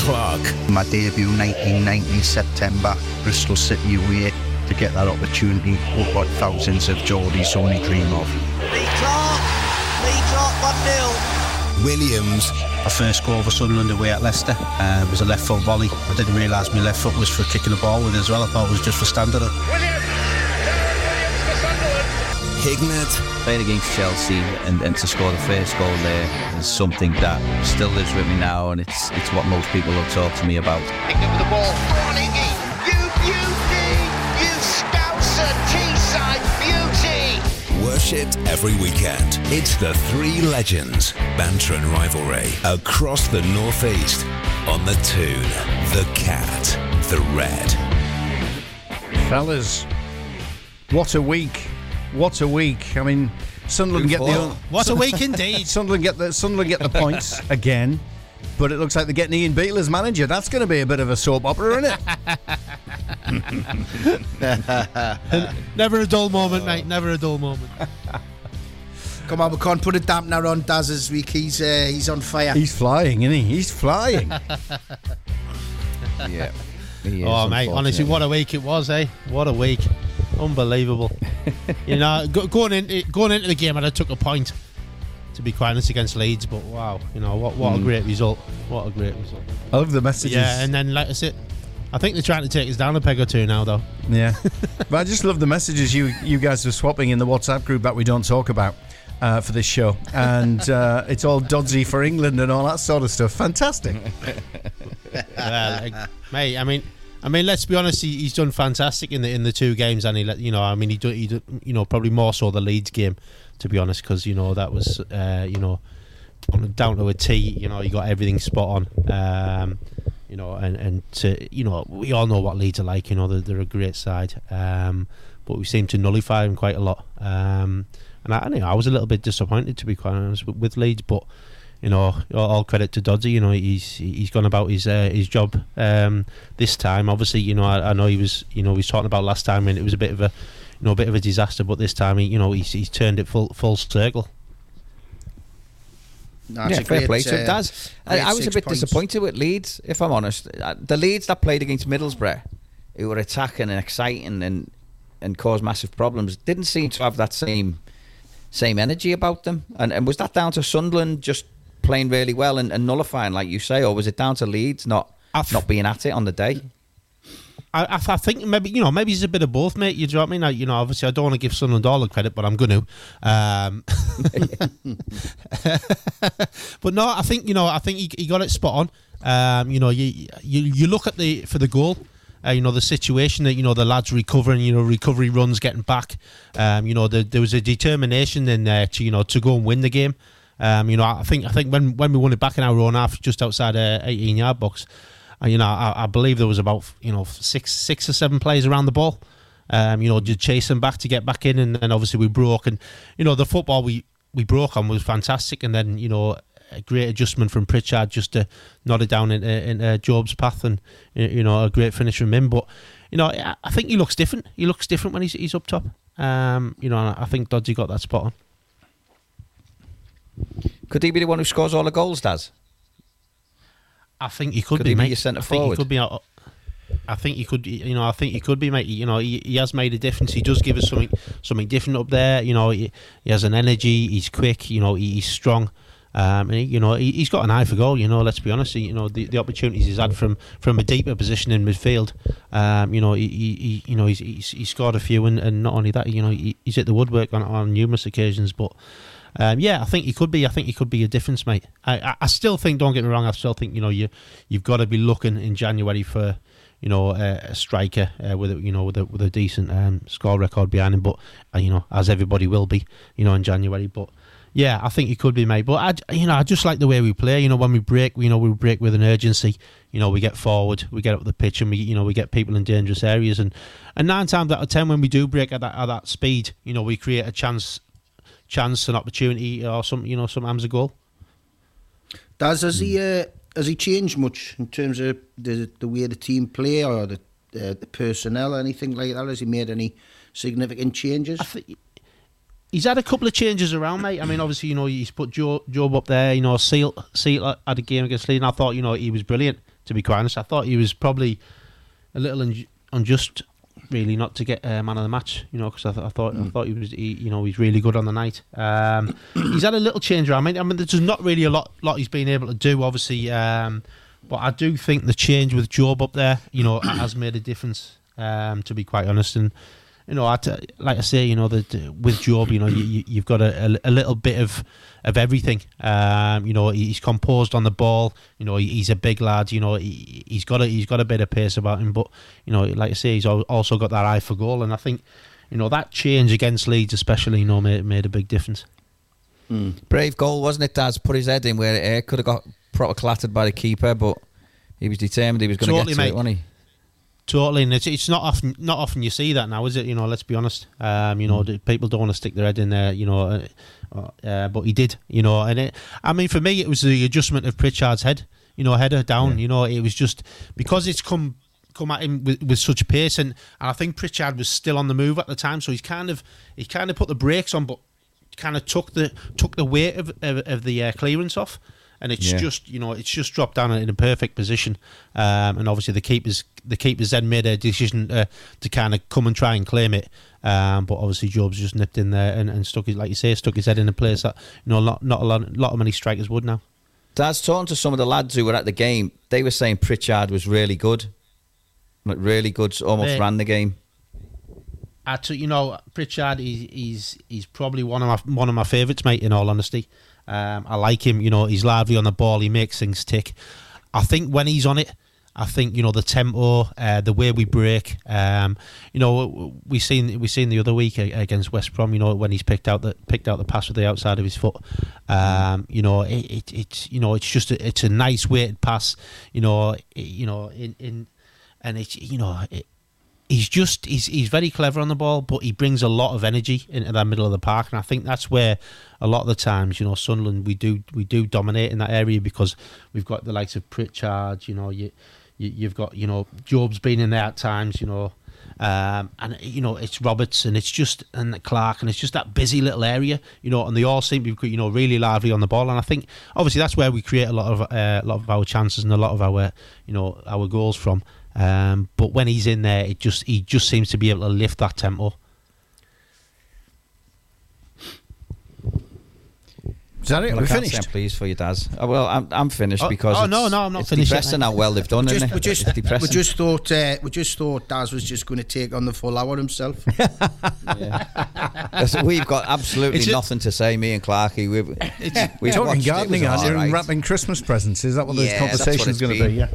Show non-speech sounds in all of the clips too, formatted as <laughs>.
Clark. My debut 1990 September, Bristol City away to get that opportunity, what thousands of Geordies only dream of. Lee Clark, Lee Clark 1 0. Williams. My first goal for Sunderland away at Leicester uh, was a left foot volley. I didn't realise my left foot was for kicking the ball with as well. I thought it was just for standing it. Williams! Williams for Sunderland. Hignett. Playing against Chelsea and, and to score the first goal there is something that still lives with me now, and it's it's what most people will talk to me about. Picked up the ball. Go on, Iggy. You beauty! You Scouser Teesside beauty! Worshipped every weekend. It's the three legends, banter and rivalry across the northeast. On the Toon, the Cat, the Red. Fellas, what a week. What a week. I mean, Sunderland get the <laughs> What a week indeed. Sunderland get the Sunderland get the points <laughs> again. But it looks like they're getting Ian Beale as manager. That's going to be a bit of a soap opera, isn't it? <laughs> Never a dull moment, mate. Never a dull moment. Come on, we can't put a dampener on Daz this week. He's uh, he's on fire. He's flying, isn't he? He's flying. Yeah. He is, Oh, mate, honestly, what a week it was, eh? What a week. Unbelievable. <laughs> you know, going, in, going into the game, I'd have took a point, to be quite honest, against Leeds, but wow, you know, what, what a great result. What a great result. I love the messages. Yeah, and then, let us said, I think they're trying to take us down a peg or two now, though. Yeah, <laughs> but I just love the messages you you guys are swapping in the WhatsApp group that we don't talk about uh, for this show, and uh, <laughs> it's all dodgy for England and all that sort of stuff. Fantastic. well, like, mate, I mean, I mean, let's be honest. He, he's done fantastic in the in the two games, and he, you know, I mean, he do, he do, you know, probably more so the Leeds game, to be honest, because you know that was, uh, you know, down to a T. You know, he got everything spot on. Um, you know, and and to, you know, we all know what Leeds are like. You know, they're, they're a great side, um, but we seem to nullify them quite a lot. Um, and I, I, know I was a little bit disappointed, to be quite honest, with Leeds, but you know, all all credit to Dodgy. You know, he's he's gone about his uh, his job um, this time. Obviously, you know, I, I know he was, you know, he was talking about last time and it was a bit of a, you know, a bit of a disaster. But this time, he, you know, he's, he's turned it full full circle. No, yeah, fair great, play to uh, him, Daz. I, I was a bit points. disappointed with Leeds, if I'm honest. Uh, The Leeds that played against Middlesbrough, who were attacking and exciting and and caused massive problems, didn't seem to have that same same energy about them. And, and was that down to Sunderland just playing really well and, and nullifying, like you say, or was it down to Leeds not not being at it on the day? I, I, I think maybe you know maybe it's a bit of both, mate. You know what I mean? I, you know, obviously I don't want to give Sunderland all the credit, but I'm going to. Um, <laughs> but no, I think you know I think he, he got it spot on. Um, you know, you, you you look at the for the goal. Uh, you know the situation that you know the lads recovering, you know recovery runs, getting back. Um, you know the, there was a determination in there to you know to go and win the game. Um, you know I think I think when when we won it back in our own half, just outside a 18 yard box, uh, you know I, I believe there was about you know six six or seven players around the ball. Um, you know just chasing back to get back in, and then obviously we broke. And you know the football we we broke on was fantastic, and then you know a great adjustment from Pritchard just to nod it down into, into Jobe's path, and you know a great finish from him. But you know I think he looks different. He looks different when he's he's up top. Um, you know I think Dodgy got that spot on. Could he be the one who scores all the goals, Daz? I think he could, Could be he be mate. your centre I think forward? He could be. uh, I think he could. You know, I think he could be, mate. You know, he, he has made a difference. He does give us something something different up there. You know, he, he has an energy. He's quick. You know, he, he's strong. Um, and he, you know, he, he's got an eye for goal. You know, let's be honest. He, you know, the, the opportunities he's had from from a deeper position in midfield. Um, you know, he, he, he you know he's, he's he scored a few, and, and not only that, you know, he, he's hit the woodwork on, on numerous occasions. But um, yeah, I think he could be. I think he could be a difference, mate. I, I, still think. Don't get me wrong. I still think you know you you've got to be looking in January for you know a, a striker uh, with a, you know with a with a decent um, score record behind him. But uh, you know as everybody will be, you know in January. But yeah, I think he could be, mate. But I you know I just like the way we play. You know when we break, you know we break with an urgency. You know we get forward, we get up the pitch, and we you know we get people in dangerous areas. And and nine times out of ten when we do break at that at that speed, you know we create a chance chance an opportunity or some you know sometimes a goal. Does has he uh, has he changed much in terms of the the way the team play or the uh, the personnel or anything like that? Has he made any significant changes? He's had a couple of changes around, mate. I mean, obviously, you know, he's put Joe Jobe up there. You know, Seelt Seelt had a game against Leeds, and I thought, you know, he was brilliant. To be quite honest, I thought he was probably a little un- unjust, really, not to get uh, man of the match. You know, because I, th- I thought I thought he was, he, you know, he's really good on the night. Um, <coughs> he's had a little change around. I mean, I mean, there's not really a lot lot he's been able to do, obviously. Um, but I do think the change with Jobe up there, you know, <coughs> has made a difference. Um, to be quite honest, and you know, I t- like I say, you know, that with Jobe, you know, you, you, you've got a, a, a little bit of of everything. Um, you know, he's composed on the ball. You know, he's a big lad. You know, he, he's got a he's got a bit of pace about him. But you know, like I say, he's also got that eye for goal. And I think, you know, that change against Leeds, especially, you know, made made a big difference. Brave goal, wasn't it, Daz? Put his head in where it could have got proper clattered by the keeper, but he was determined he was going to Totally, get to mate. it, wasn't he? Totally, and it's it's not often not often you see that now, is it? You know, let's be honest. Um, you know, people don't want to stick their head in there. You know, uh, uh, but he did. You know, and it, I mean, for me, it was the adjustment of Pritchard's head. You know, header down. You know, it was just because it's come come at him with, with such pace, and, and I think Pritchard was still on the move at the time, so he's kind of he kind of put the brakes on, but kind of took the took the weight of of, of the uh, clearance off, and it's Yeah. just you know it's just dropped down in a perfect position, um, and obviously the keepers the keepers then made a decision uh, to kind of come and try and claim it, um, but obviously Jobe's just nipped in there and, and stuck his like you say stuck his head in a place that you know not not a lot, lot of many strikers would now. Dad's talking to some of the lads who were at the game, they were saying Pritchard was really good. Like, really good, almost Mate. ran the game. I t- you know Pritchard he's, he's he's probably one of my one of my favourites mate in all honesty um, I like him you know he's lively on the ball he makes things tick. I think when he's on it I think you know the tempo uh, the way we break um, you know we seen we seen the other week against West Brom you know when he's picked out the picked out the pass with the outside of his foot. Um, you know it, it, it's you know it's just a, it's a nice weighted pass you know it- you know in, in and it's you know it, he's just he's he's very clever on the ball, but he brings a lot of energy into that middle of the park, and I think that's where a lot of the times, you know, Sunderland we do we do dominate in that area because we've got the likes of Pritchard, you know, you, you you've got you know Jobe's been in there at times, you know. Um, and you know it's Roberts and it's just and Clarke and it's just that busy little area, you know, and they all seem to be you know really lively on the ball. And I think obviously that's where we create a lot of uh, a lot of our chances and a lot of our you know our goals from. Um, but when he's in there, it just he just seems to be able to lift that tempo. Is that it? Well, I we can't say finished. I'm pleased for you, Daz. Oh, well, I'm, I'm finished Oh, because oh, no, no, I'm not it's finished yet, depressing mate. how well they've done, Just, isn't we just, it's we just thought, uh, we just thought Daz was just going to take on the full hour himself. <laughs> Yes, We've got absolutely It's a- nothing to say, me and Clarky. We've, we've Talking gardening, it aren't you? all And right. wrapping Christmas presents. Is that what Yeah, this that's what conversation's going to be? Yeah.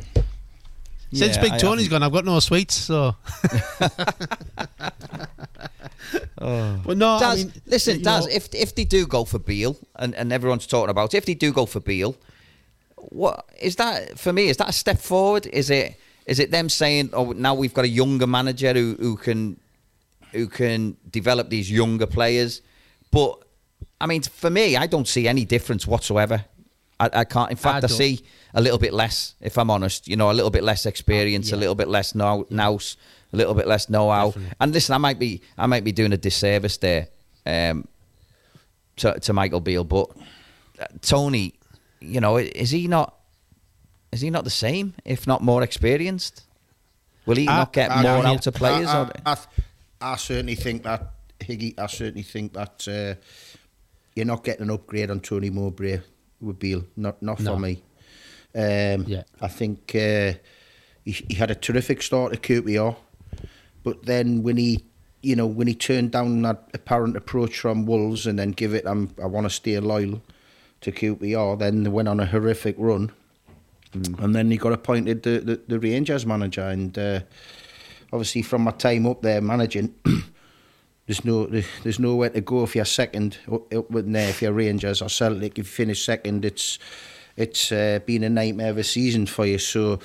Since Yeah, Big I Tony's haven't- gone, I've got no sweets. So, <laughs> oh. but no, I mean, listen, you Daz, know- if if they do go for Beale, and, and everyone's talking about it, if they do go for Beale, what is that for me? Is that a step forward? Is it is it them saying, "Oh, now we've got a younger manager who, who can who can develop these younger players"? But I mean, for me, I don't see any difference whatsoever. I, I can't. In fact, I, don't. see a little bit less. If I'm honest, you know, a little bit less experience, a yeah. little bit less know nous, a little bit less know-how. And listen, I might be, I might be doing a disservice there um, to, to Michael Beale, but uh, Tony, you know, is he not? Is he not the same, if not more experienced? Will he I- not get I- more I- out of players? I, or- I, I, I certainly think that Higgy. I certainly think that uh, you're not getting an upgrade on Tony Mowbray with Beale. Not not No. for me. Um, Yeah. I think uh, he, he had a terrific start at QPR, but then when he, you know, when he turned down that apparent approach from Wolves and then give it, I'm, I want to stay loyal to QPR. Then they went on a horrific run, and then he got appointed the the, the Rangers manager. And uh, obviously, from my time up there managing. <clears throat> There's no there's nowhere to go if you're second up up with there if you're Rangers or Celtic. If you finish second, it's it's uh, been a nightmare of a season for you. So,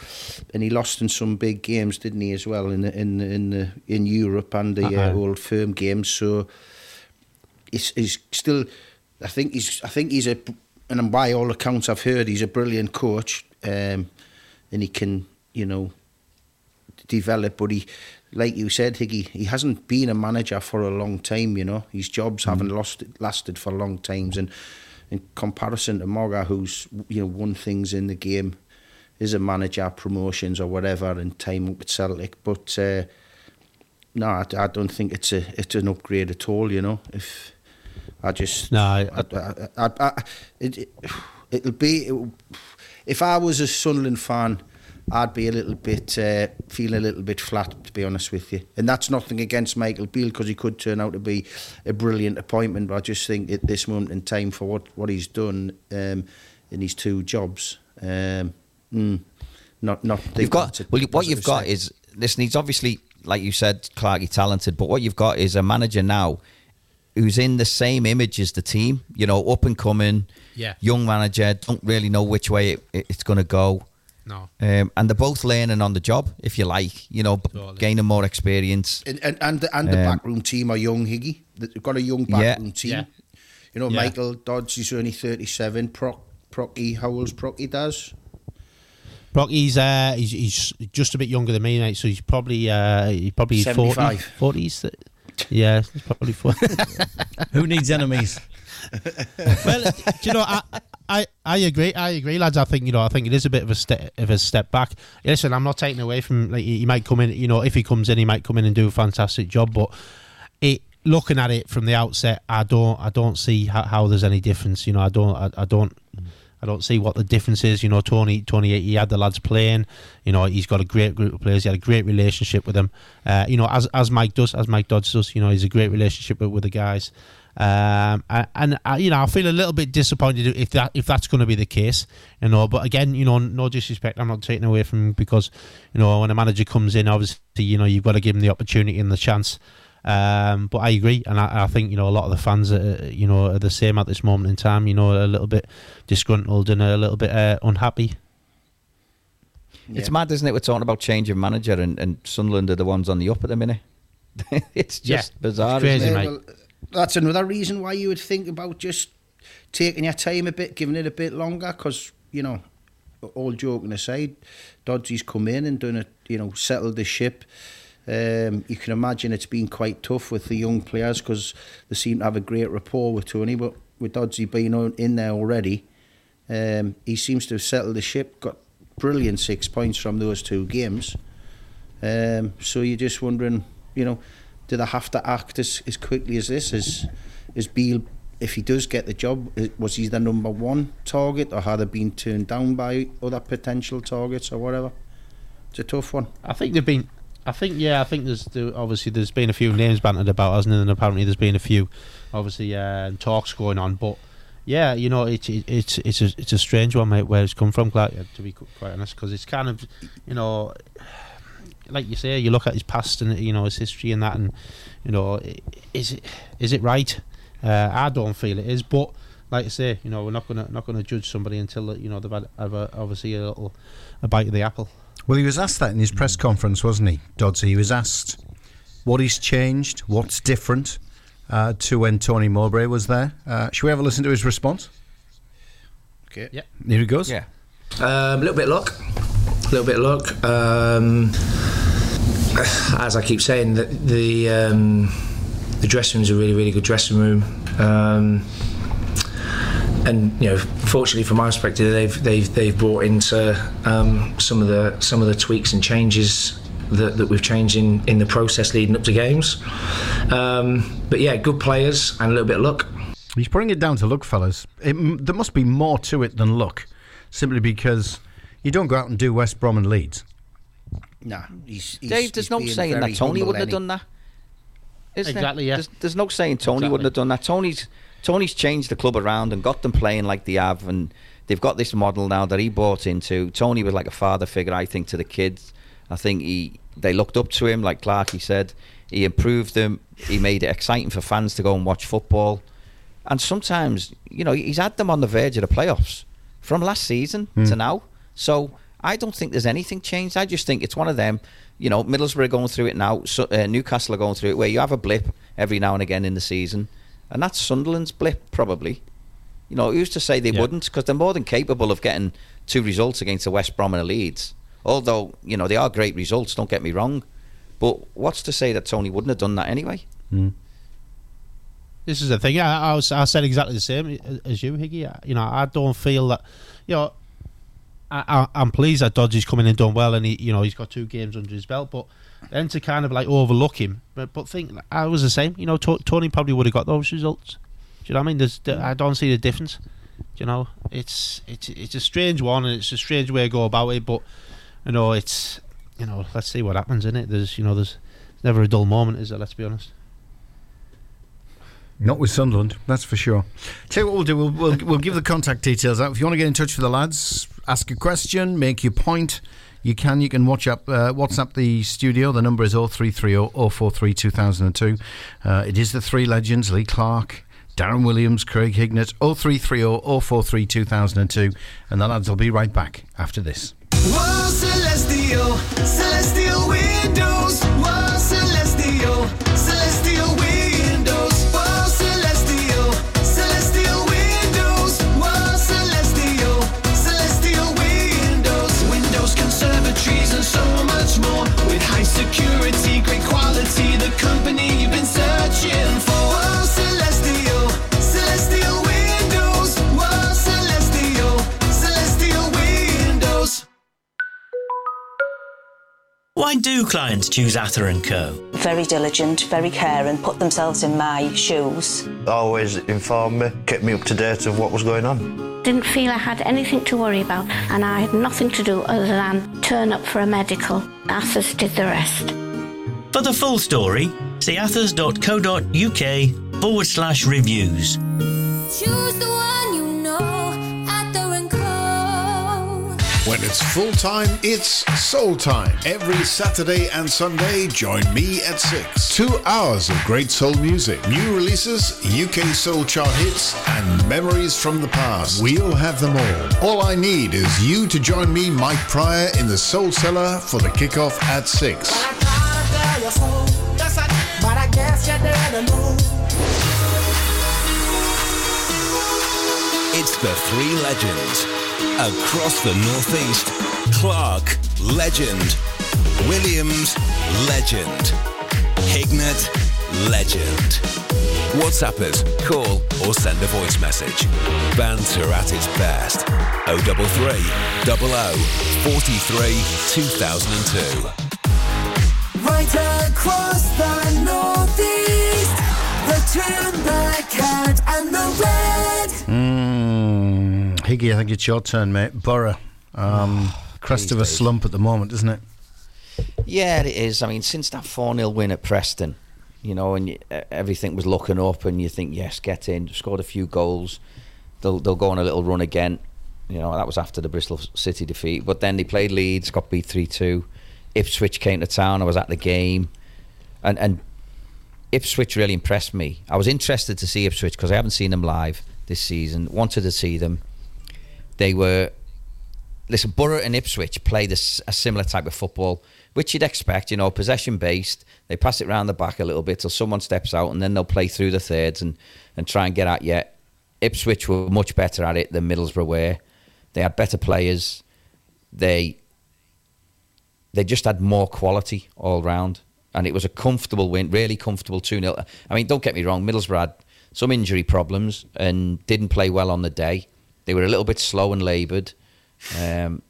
and he lost in some big games, didn't he, as well in the, in the, in the, in Europe and the uh, Uh-uh. old firm games. So, he's, he's still. I think he's. I think he's a. And by all accounts I've heard, he's a brilliant coach, um, and he can, you know, develop. But he, like you said, Higgy, he hasn't been a manager for a long time. You know, his jobs haven't lost lasted for long times. And in comparison to Mogga, who's you know won things in the game is a manager, promotions or whatever, and time up at Celtic. But uh, no, I, I don't think it's a it's an upgrade at all. You know, if I just No, I- I, I, I, I, it, it, it'll be it, if I was a Sunderland fan. I'd be a little bit uh, feel a little bit flat, to be honest with you. And that's nothing against Michael Beale because he could turn out to be a brilliant appointment. But I just think at this moment in time, for what, what he's done um, in his two jobs, um, mm, not not. You've got that's a well. What you've got step. is listen. He's obviously, like you said, Clarky talented. But what you've got is a manager now who's in the same image as the team. You know, up and coming, Yeah. young manager. Don't really know which way it, it- it's going to go. No. Um, and they're both learning on the job, if you like. You know, Totally. gaining more experience. and and and the, and the Um, backroom team are young, Higgy. They've got a young Yeah. backroom team. Yeah. You know, Yeah. Michael Dodds is only thirty-seven. Proc Procky, how old's Procky does? Brock, he's uh, he's he's just a bit younger than me, mate. So he's probably uh, he's probably 75. forties. Yeah, he's probably 40. <laughs> Who needs enemies? <laughs> well, do you know, I, I, I agree. I agree, lads. I think you know, I think it is a bit of a step of a step back. Listen, I'm not taking away from like he might come in. You know, if he comes in, he might come in and do a fantastic job. But it, looking at it from the outset, I don't, I don't see how, how there's any difference. You know, I don't, I, I don't. I don't see what the difference is. You know, Tony, Tony, he had the lads playing. You know, he's got a great group of players. He had a great relationship with them. Uh, you know, as as Mike does, as Mike Dodds does. You know, he's a great relationship with, with the guys. Um, and, and uh, you know, I feel a little bit disappointed if that if that's going to be the case. You know, but again, you know, no disrespect. I'm not taking away from because you know when a manager comes in, obviously, you know, you've got to give him the opportunity and the chance. Um, but I agree, and I, I think you know a lot of the fans, are, you know, are the same at this moment in time. You know, a little bit disgruntled and a little bit uh, unhappy. It's mad, isn't it? We're talking about change of manager, and, and Sunderland are the ones on the up at the minute. <laughs> it's Yeah, just bizarre. it's crazy, isn't it? mate. well, that's another reason why you would think about just taking your time a bit, giving it a bit longer, because you know, all joking aside, Dodgy's come in and done it. You know, settled the ship. Um, you can imagine it's been quite tough with the young players because they seem to have a great rapport with Tony. But with Dodsey being on, in there already, um, he seems to have settled the ship. Got brilliant six points from those two games. Um, so you're just wondering, you know, do they have to act as, as quickly as this? Is is Beale, if he does get the job, was he the number one target, or had they been turned down by other potential targets or whatever? It's a tough one. I think they've been. I think yeah. I think there's there, obviously there's been a few names bantered about, hasn't there? And apparently there's been a few, obviously uh, talks going on. But yeah, you know, it's it, it's it's a it's a strange one, mate. Where it's come from, to be quite honest, because it's kind of, you know, like you say, you look at his past and you know his history and that, and you know, is it is it right? Uh, I don't feel it is, but like I say, you know, we're not gonna not gonna judge somebody until you know they've had, have a, obviously a little a bite of the apple. Well, he was asked that in his press conference, wasn't he, Dodsey? He was asked what he's changed, what's different uh, to when Tony Mowbray was there. Uh, should we have a listen to his response? Okay. Yep. Here he goes. Yeah. Um, a little bit of luck. A little bit of luck. Um, <sighs> as I keep saying, the the, um, the dressing room's a really, really good dressing room. Um, and you know, fortunately from my perspective, they've they've they've brought into um, some of the some of the tweaks and changes that, that we've changed in, in the process leading up to games. Um, but yeah, good players and a little bit of luck. He's putting it down to luck, fellas. It, there must be more to it than luck, simply because you don't go out and do West Brom and Leeds. Nah, he's, he's Dave, there's he's no saying that Tony wouldn't have done that. Isn't there? Exactly, yeah. There's, there's no saying Tony Exactly. wouldn't have done that. Tony's Tony's changed the club around and got them playing like they have, and they've got this model now that he bought into. Tony was like a father figure, I think, to the kids. I think he they looked up to him, like Clark. He said he improved them. He made it exciting for fans to go and watch football. And sometimes, you know, he's had them on the verge of the playoffs from last season hmm. to now. So I don't think there's anything changed. I just think it's one of them. You know, Middlesbrough are going through it now. So, uh, Newcastle are going through it, where you have a blip every now and again in the season, and that's Sunderland's blip probably. You know, who's to say they Yeah. wouldn't? Because they're more than capable of getting two results against the West Brom and the Leeds. Although you know they are great results, don't get me wrong. But what's to say that Tony wouldn't have done that anyway? This is the thing. I, I, was, I said exactly the same as you, Higgy. You know, I don't feel that. You know, I, am pleased that Dodgy's coming and done well, and he, you know, he's got two games under his belt. But then to kind of like overlook him, but but think I was the same. You know, Tony probably would have got those results. Do you know what I mean? There's, I don't see the difference. Do you know, it's it's it's a strange one, and it's a strange way to go about it. But you know, it's you know, let's see what happens in it. There's you know, there's never a dull moment, is there? Let's be honest. Not with Sunderland, that's for sure. Tell you what we'll do, we'll, we'll, we'll give the contact details out. If you want to get in touch with the lads, ask a question, make your point, you can. You can watch up, uh, WhatsApp the studio. The number is 0330 043 2002. Uh, it is the three legends Lee Clark, Darren Williams, Craig Hignett, 0330 043 2002. And the lads will be right back after this. Whoa, Celestial, Celestial Windows. Why do clients choose Ather & Co? Very diligent, very caring, put themselves in my shoes. Always informed me, kept me up to date of what was going on. Didn't feel I had anything to worry about, and I had nothing to do other than turn up for a medical. Athers did the rest. For the full story, see athers.co.uk forward slash reviews. Choose the one When it's full time, it's soul time. Every Saturday and Sunday, join me at 6. Two hours of great soul music, new releases, UK soul chart hits, and memories from the past. We'll have them all. All I need is you to join me, Mike Pryor, in the Soul Cellar for the kickoff at 6. It's the three legends. Across the Northeast, Clark, legend. Williams, legend. Hignett, legend. WhatsApp us, call, or send a voice message. Banter at its best. 033 00 43 2002. Right across the northeast, the Toon, the cat, and the red. Mm, Higgy, I think it's your turn, mate. Boro. Um, crest of a slump at the moment, isn't it? Yeah, it is. I mean, since that 4 0 win at Preston, you know, and you, everything was looking up, and you think, yes, get in, scored a few goals, they'll, they'll go on a little run again. You know, that was after the Bristol City defeat. But then they played Leeds, got beat 3 2. Ipswich came to town, I was at the game. And, and Ipswich really impressed me. I was interested to see Ipswich because I haven't seen them live this season. Wanted to see them. They were listen. Boro and Ipswich play this a similar type of football, which you'd expect. You know, possession based. They pass it round the back a little bit till someone steps out, and then they'll play through the thirds and and try and get at you. Ipswich were much better at it than Middlesbrough were. They had better players. They they just had more quality all round. And it was a comfortable win, really comfortable 2 0. I mean, don't get me wrong, Middlesbrough had some injury problems and didn't play well on the day. They were a little bit slow and laboured. Um,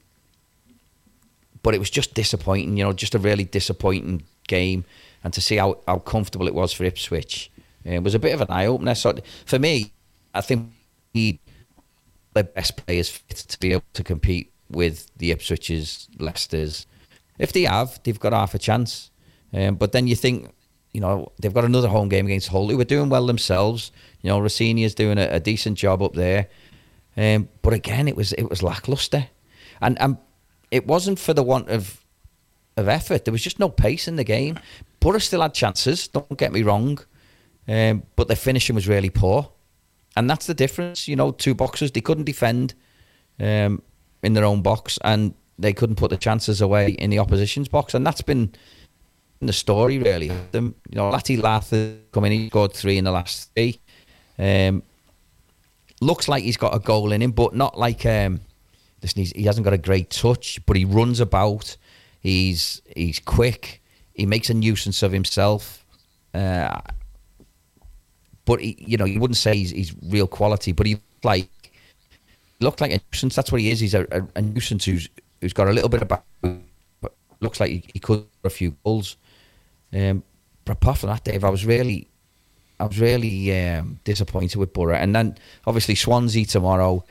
but it was just disappointing, you know, just a really disappointing game. And to see how, how comfortable it was for Ipswich it was a bit of an eye opener. So for me, I think he the best players fit to be able to compete with the Ipswiches, Leicesters. If they have, they've got half a chance. Um, but then you think, you know, they've got another home game against Hull, who are doing well themselves. You know, Rosenior is doing a, a decent job up there. Um, but again, it was it was lackluster, and and it wasn't for the want of of effort. There was just no pace in the game. Boro still had chances. Don't get me wrong, um, but their finishing was really poor, and that's the difference. You know, two boxers they couldn't defend um, in their own box, and they couldn't put the chances away in the opposition's box, and that's been the story really. Them, you know, Latte Lath coming, he scored three in the last three. Um, looks like he's got a goal in him, but not like um, listen, he hasn't got a great touch, but he runs about. He's he's quick. He makes a nuisance of himself. Uh, but he, you know, you wouldn't say he's, he's real quality, but he like looked like a nuisance. That's what he is. He's a, a, a nuisance who's who's got a little bit of back, but looks like he, he could a few goals. Um, but apart from that, Dave, I was really, I was really um, disappointed with Boro. And then obviously Swansea tomorrow.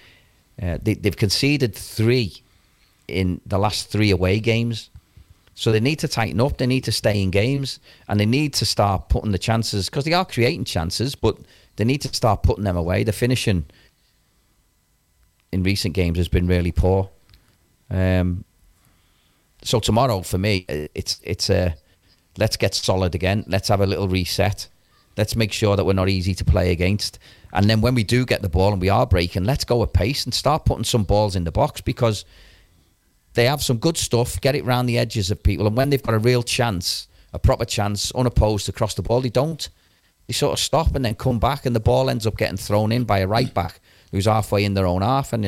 Uh, they, they've conceded three in the last three away games. So they need to tighten up. They need to stay in games, and they need to start putting the chances because they are creating chances, but they need to start putting them away. The finishing in recent games has been really poor. Um, so tomorrow for me, it's it's a let's get solid again. Let's have a little reset. Let's make sure that we're not easy to play against. And then when we do get the ball and we are breaking, let's go at pace and start putting some balls in the box because they have some good stuff. Get it round the edges of people, and when they've got a real chance, a proper chance, unopposed across the ball, they don't. They sort of stop and then come back, and the ball ends up getting thrown in by a right back who's halfway in their own half. And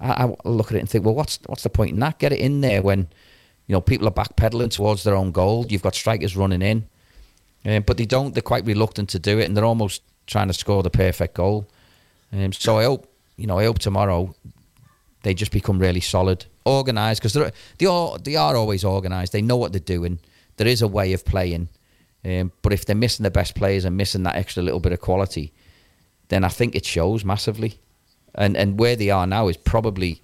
I, I look at it and think, well, what's what's the point in that? Get it in there when you know people are backpedaling towards their own goal. You've got strikers running in, um, but they don't. They're quite reluctant to do it, and they're almost trying to score the perfect goal. Um, so I hope you know I hope tomorrow they just become really solid, organised because they're they are they are always organised. They know what they're doing. There is a way of playing, um, but if they're missing the best players and missing that extra little bit of quality, then I think it shows massively. And and where they are now is probably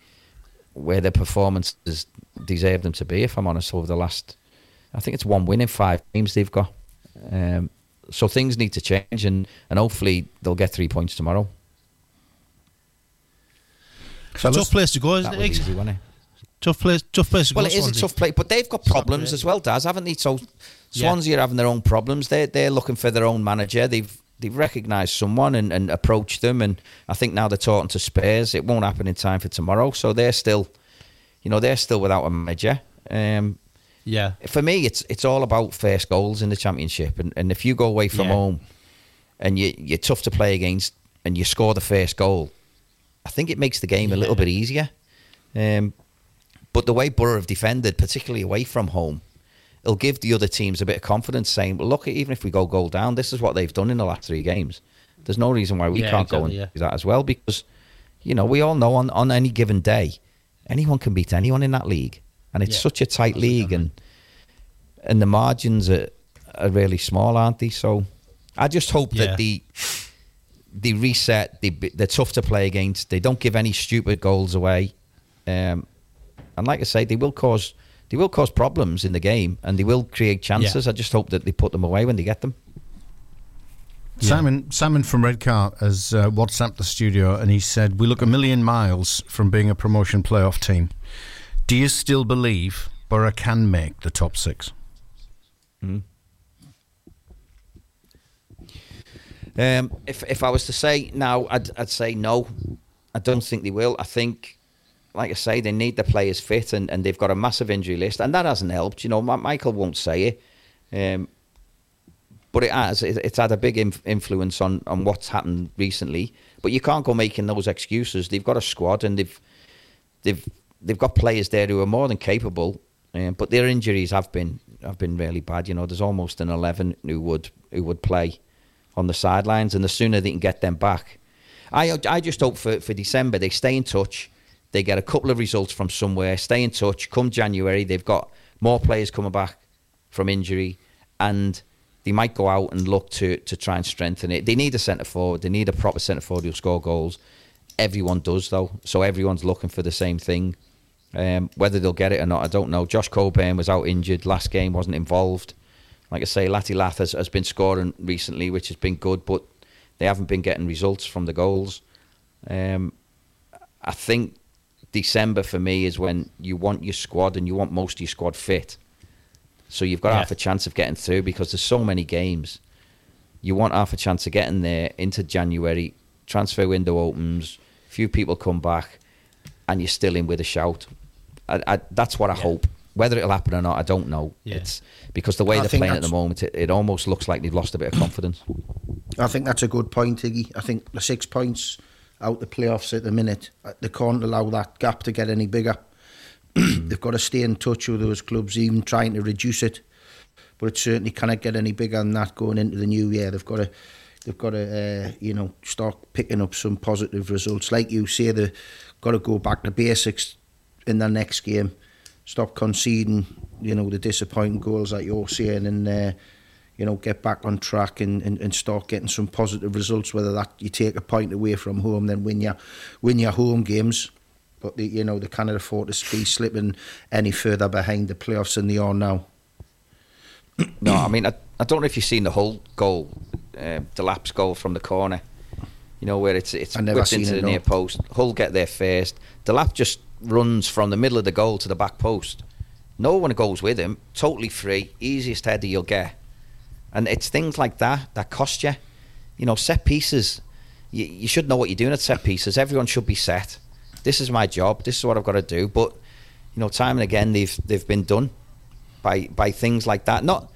where their performances deserve them to be. If I'm honest, over the last, I think it's one win in five games they've got. Um, so things need to change, and, and hopefully they'll get three points tomorrow. It's a tough place to go, isn't That it? was easy, wasn't it? Tough place, tough place to Well, go. it is a tough place, but they've got problems as well, Daz, haven't they? So Swansea are having their own problems. They're they're looking for their own manager. They've they've recognised someone and, and approached them, and I think now they're talking to Spurs. It won't happen in time for tomorrow, so they're still, you know, they're still without a manager. Um, yeah. For me, it's it's all about first goals in the championship, and, and if you go away from Yeah. home, and you you're tough to play against, and you score the first goal, I think it makes the game a little bit easier. Um, but the way Boro have defended, particularly away from home, it'll give the other teams a bit of confidence, saying, "Well, look, even if we go goal down, this is what they've done in the last three games. There's no reason why we Yeah, can't go and exactly, yeah. do that as well." Because you know we all know on on any given day, anyone can beat anyone in that league, and it's Yeah, such a tight league, and and the margins are are really small, aren't they? So I just hope Yeah. that the they reset. They, they're tough to play against. They don't give any stupid goals away. Um, and like I say, they will cause they will cause problems in the game, and they will create chances. I just hope that they put them away when they get them. Simon Simon from Redcar has uh, WhatsApped the studio and he said, We look a million miles from being a promotion playoff team. Do you still believe Boro can make the top six? Um, if if I was to say now, I'd I'd say no. I don't think they will. I think, like I say, they need the players fit, and, and they've got a massive injury list, and that hasn't helped. You know, Michael won't say it, um, but it has. It, it's had a big inf- influence on on what's happened recently. But you can't go making those excuses. They've got a squad, and they've they've they've got players there who are more than capable. Um, but their injuries have been have been really bad. You know, there's almost an eleven who would who would play on the sidelines, and the sooner they can get them back, I I just hope for for December they stay in touch. They get a couple of results from somewhere. Stay in touch. Come January, they've got more players coming back from injury, and they might go out and look to to try and strengthen it. They need a centre forward. They need a proper centre forward who'll score goals. Everyone does though, so everyone's looking for the same thing. Um, whether they'll get it or not, I don't know. Josh Coburn was out injured last game, wasn't involved. Like I say, Latte Lath has, has been scoring recently, which has been good, but they haven't been getting results from the goals. Um, I think December for me is when you want your squad and you want most of your squad fit. So you've got Yeah. half a chance of getting through because there's so many games. You want half a chance of getting there into January. Transfer window opens, few people come back, and you're still in with a shout. I, I, that's what I hope. Whether it'll happen or not, I don't know. Yeah. It's because the way I they're playing at the moment, it, it almost looks like they've lost a bit of confidence. I think that's a good point, Iggy. I think the six points out the playoffs at the minute, uh, they can't allow that gap to get any bigger. <clears throat> They've got to stay in touch with those clubs, even trying to reduce it. But it certainly cannot get any bigger than that going into the new year. They've got to, They've got to, uh, you know, start picking up some positive results. Like you say, they've got to go back to basics in their next game. Stop conceding, you know, the disappointing goals that you're seeing and, uh, you know, get back on track and, and, and start getting some positive results, whether that you take a point away from home, then win your, win your home games. But, they, you know, they cannot afford to be slipping any further behind the playoffs than they are now. <coughs> no, I mean, I, I don't know if you've seen the whole goal, uh, the lapse goal from the corner. You know where it's it's whipped seen into it, the no. near post. Hull get there first. The lap just runs from the middle of the goal to the back post. No one goes with him. Totally free, easiest header you'll get. And it's things like that that cost you. You know, set pieces. You, you should know what you're doing at set pieces. Everyone should be set. This is my job. This is what I've got to do. But you know, time and again they've they've been done by by things like that. Not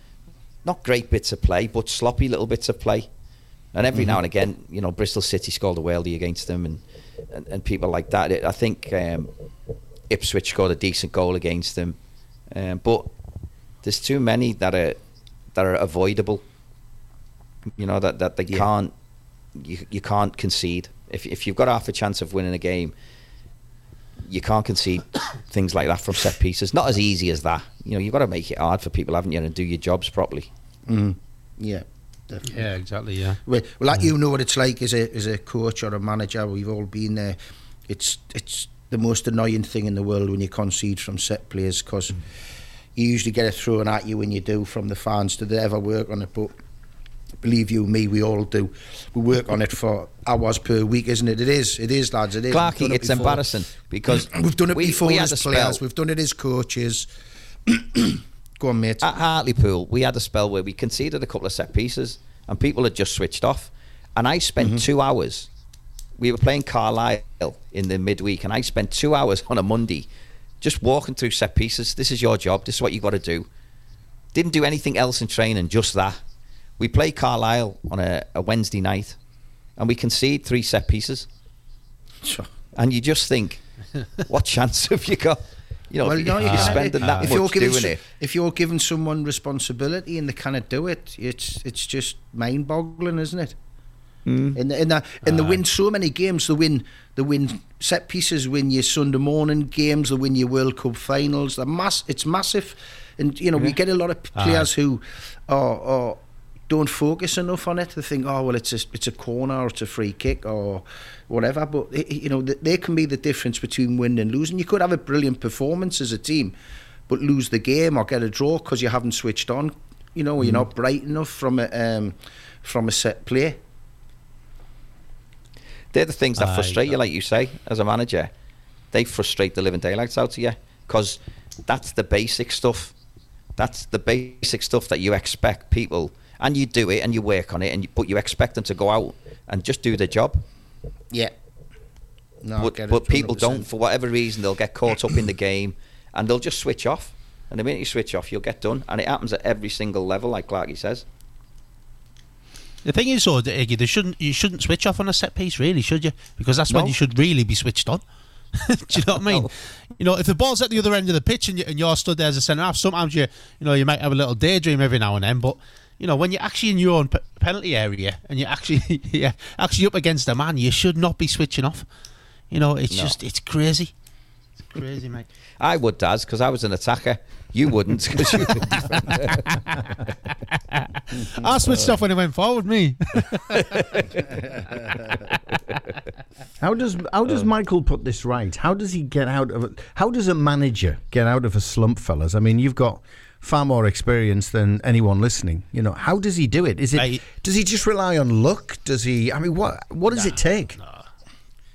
not great bits of play, but sloppy little bits of play. And every mm-hmm. now and again, you know, Bristol City scored a worldie against them, and and, and people like that. It, I think um, Ipswich scored a decent goal against them, um, but there's too many that are that are avoidable. You know that that they can't you you can't concede if if you've got half a chance of winning a game. You can't concede things like that from set pieces. Not as easy as that. You know, you've got to make it hard for people, haven't you, and do your jobs properly. Mm. Yeah, definitely. Yeah, exactly. Yeah. Well, well, like you know what it's like as a as a coach or a manager. We've all been there. It's it's the most annoying thing in the world when you concede from set plays because mm. you usually get it thrown at you when you do from the fans. Do they ever work on it? But believe you me, we all do. We work on it for hours per week, isn't it? It is. It is, lads. It is. Clarky, it it's before. embarrassing because <clears throat> we've done it we- before we as a spell- players. We've done it as coaches. <clears throat> Go on, mate. At Hartlepool, we had a spell where we conceded a couple of set pieces and people had just switched off. And I spent Mm-hmm. two hours. We were playing Carlisle in the midweek, and I spent two hours on a Monday just walking through set pieces. This is your job. This is what you got to do. Didn't do anything else in training, just that. We play Carlisle on a, a Wednesday night, and we concede three set pieces. Sure. And you just think, <laughs> what chance have you got? You know, well, if no, you you're can't. spending that ah. if you're much giving doing it. if you're giving someone responsibility and they cannot do it, it's it's just mind-boggling, isn't it? Mm. And and that and they win so many games. They win they win set pieces. Win your Sunday morning games. They win your World Cup finals. They're mass. It's massive, and you know we get a lot of p- Aye. players who are, are don't focus enough on it. They think, oh well, it's a it's a corner or it's a free kick or whatever. But i- i- you know th- they can be the difference between winning and losing. You could have a brilliant performance as a team, but lose the game or get a draw because you haven't switched on. You know, you're Mhm. not bright enough from a um, from a set play. They're the things that Aye. frustrate you, like you say, as a manager. They frustrate the living daylights out of you because that's the basic stuff. That's the basic stuff that you expect people, and you do it and you work on it, and you, but you expect them to go out and just do their job. Yeah. No, but but people don't, for whatever reason, they'll get caught up in the game and they'll just switch off. And the minute you switch off, you'll get done. And it happens at every single level, like Clarky says. The thing is, though, Iggy, they shouldn't you shouldn't switch off on a set piece, really, should you? Because that's when you should really be switched on. <laughs> Do you know what I <laughs> mean? You know, if the ball's at the other end of the pitch and, you, and you're stood there as a centre half, sometimes you you know you might have a little daydream every now and then. But you know, when you're actually in your own pe- penalty area and you're actually <laughs> yeah actually up against a man, you should not be switching off. You know, it's No. just it's crazy. It's crazy, mate. <laughs> I would, Daz, because I was an attacker. You wouldn't, because you were defender. <laughs> I switched off when it went forward, me. How does how does oh. Michael put this right? How does he get out of it? How does a manager get out of a slump, fellas? I mean, you've got far more experience than anyone listening. You know, how does he do it? Is it does he just rely on luck? Does he? I mean, what what does it take?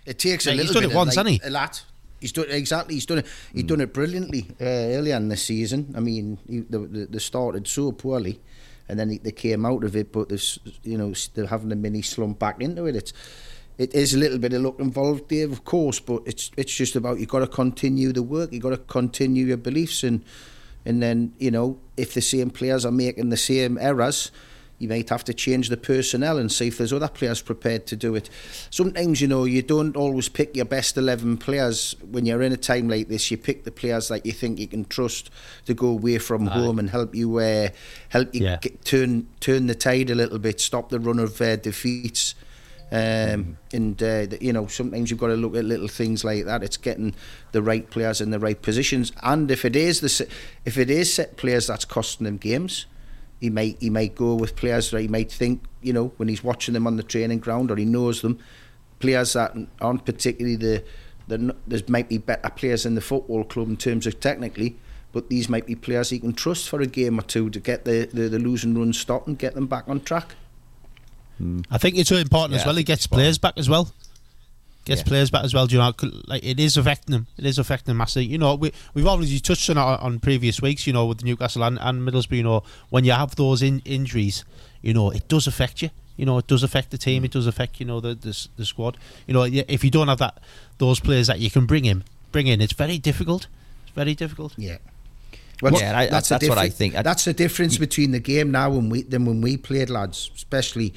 It takes a Mate, he's done bit it once, like, hasn't he? A lot. He's done exactly. He's done it. He's done it brilliantly uh, earlier in the season. I mean, he, they, they they started so poorly, and then they, they came out of it. But there's, you know, they're having a mini slump back into it. It's it is a little bit of luck involved, Dave, of course. But it's it's just about you've got to continue the work. You've got to continue your beliefs, and and then you know if the same players are making the same errors, you might have to change the personnel and see if there's other players prepared to do it. Sometimes, you know, you don't always pick your best 11 players. When you're in a time like this, you pick the players that you think you can trust to go away from Aye. home and help you uh, help you Yeah. get, turn turn the tide a little bit, stop the run of uh, defeats. Um, and uh, you know sometimes you've got to look at little things like that. It's getting the right players in the right positions, and if it is the if it is set players that's costing them games, he might he might go with players that he might think you know when he's watching them on the training ground or he knows them, players that aren't particularly the the there might be better players in the football club in terms of technically. But these might be players he can trust for a game or two to get the, the, the losing run stopped and get them back on track. Mm. I think it's so important as well. He gets players back as well. Gets Yeah. players back as well. Do you know, like it is affecting them. It is affecting them massively. You know, we we've already touched on it on previous weeks. You know, with Newcastle and, and Middlesbrough. You know, when you have those in, injuries, you know, it does affect you. You know, it does affect the team. It does affect you know the the, the squad. You know, if you don't have that those players that you can bring in, bring in, it's very difficult. It's very difficult. Yeah. Yeah, Well, and I- that's, that's what I think. I- that's the difference between the game now and we than when we played, lads. Especially,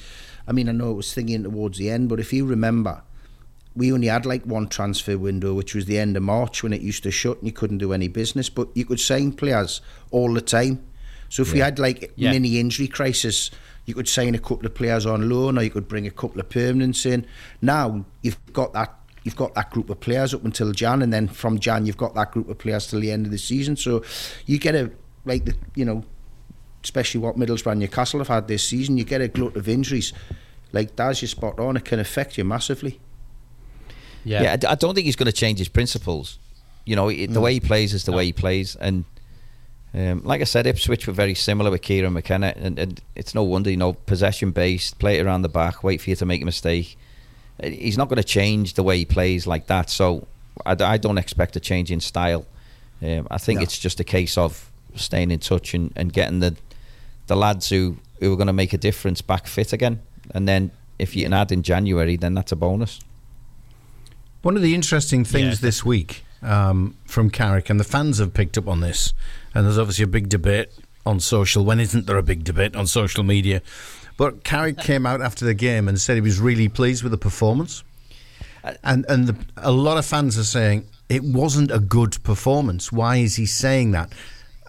I mean, I know it was thinking towards the end, but if you remember, we only had like one transfer window, which was the end of March when it used to shut and you couldn't do any business. But you could sign players all the time. So if we had like Yeah. mini injury crisis, you could sign a couple of players on loan, or you could bring a couple of permanents in. Now you've got that. You've got that group of players up until Jan, and then from Jan you've got that group of players till the end of the season. So you get a like the you know, especially what Middlesbrough and Newcastle have had this season. You get a glut of injuries. Like Daz, you're spot on. It can affect you massively. Yeah, yeah, i don't think he's going to change his principles. You know, it, the No. way he plays is the way he plays, and um, like I said, Ipswich were very similar with Kieran McKenna, and, and it's no wonder. You know, possession based, play it around the back, wait for you to make a mistake. He's not going to change the way he plays like that. So I don't expect a change in style. Um, I think No. it's just a case of staying in touch and, and getting the the lads who, who are going to make a difference back fit again, and then if you can add in January, then that's a bonus. One of the interesting things Yeah. this week um, from Carrick, and the fans have picked up on this, and there's obviously a big debate on social. When isn't there a big debate on social media? But Carrick came out after the game and said he was really pleased with the performance. And and the, a lot of fans are saying it wasn't a good performance. Why is he saying that?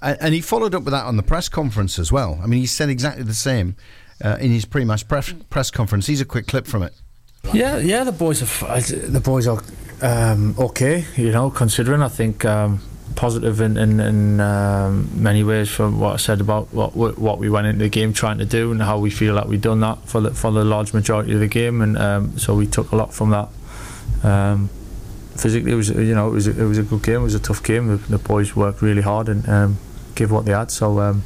And, and he followed up with that on the press conference as well. I mean, he said exactly the same uh, in his pre-match press, press conference. Here's a quick clip from it. Yeah, yeah, the boys are f- the boys are um, okay. You know, considering I think um, positive in in, in um, many ways from what I said about what what we went into the game trying to do and how we feel that we've done that for the for the large majority of the game, and um, so we took a lot from that. Um, physically, it was you know it was it was a good game. It was a tough game. The, the boys worked really hard and um, gave what they had. So. Um,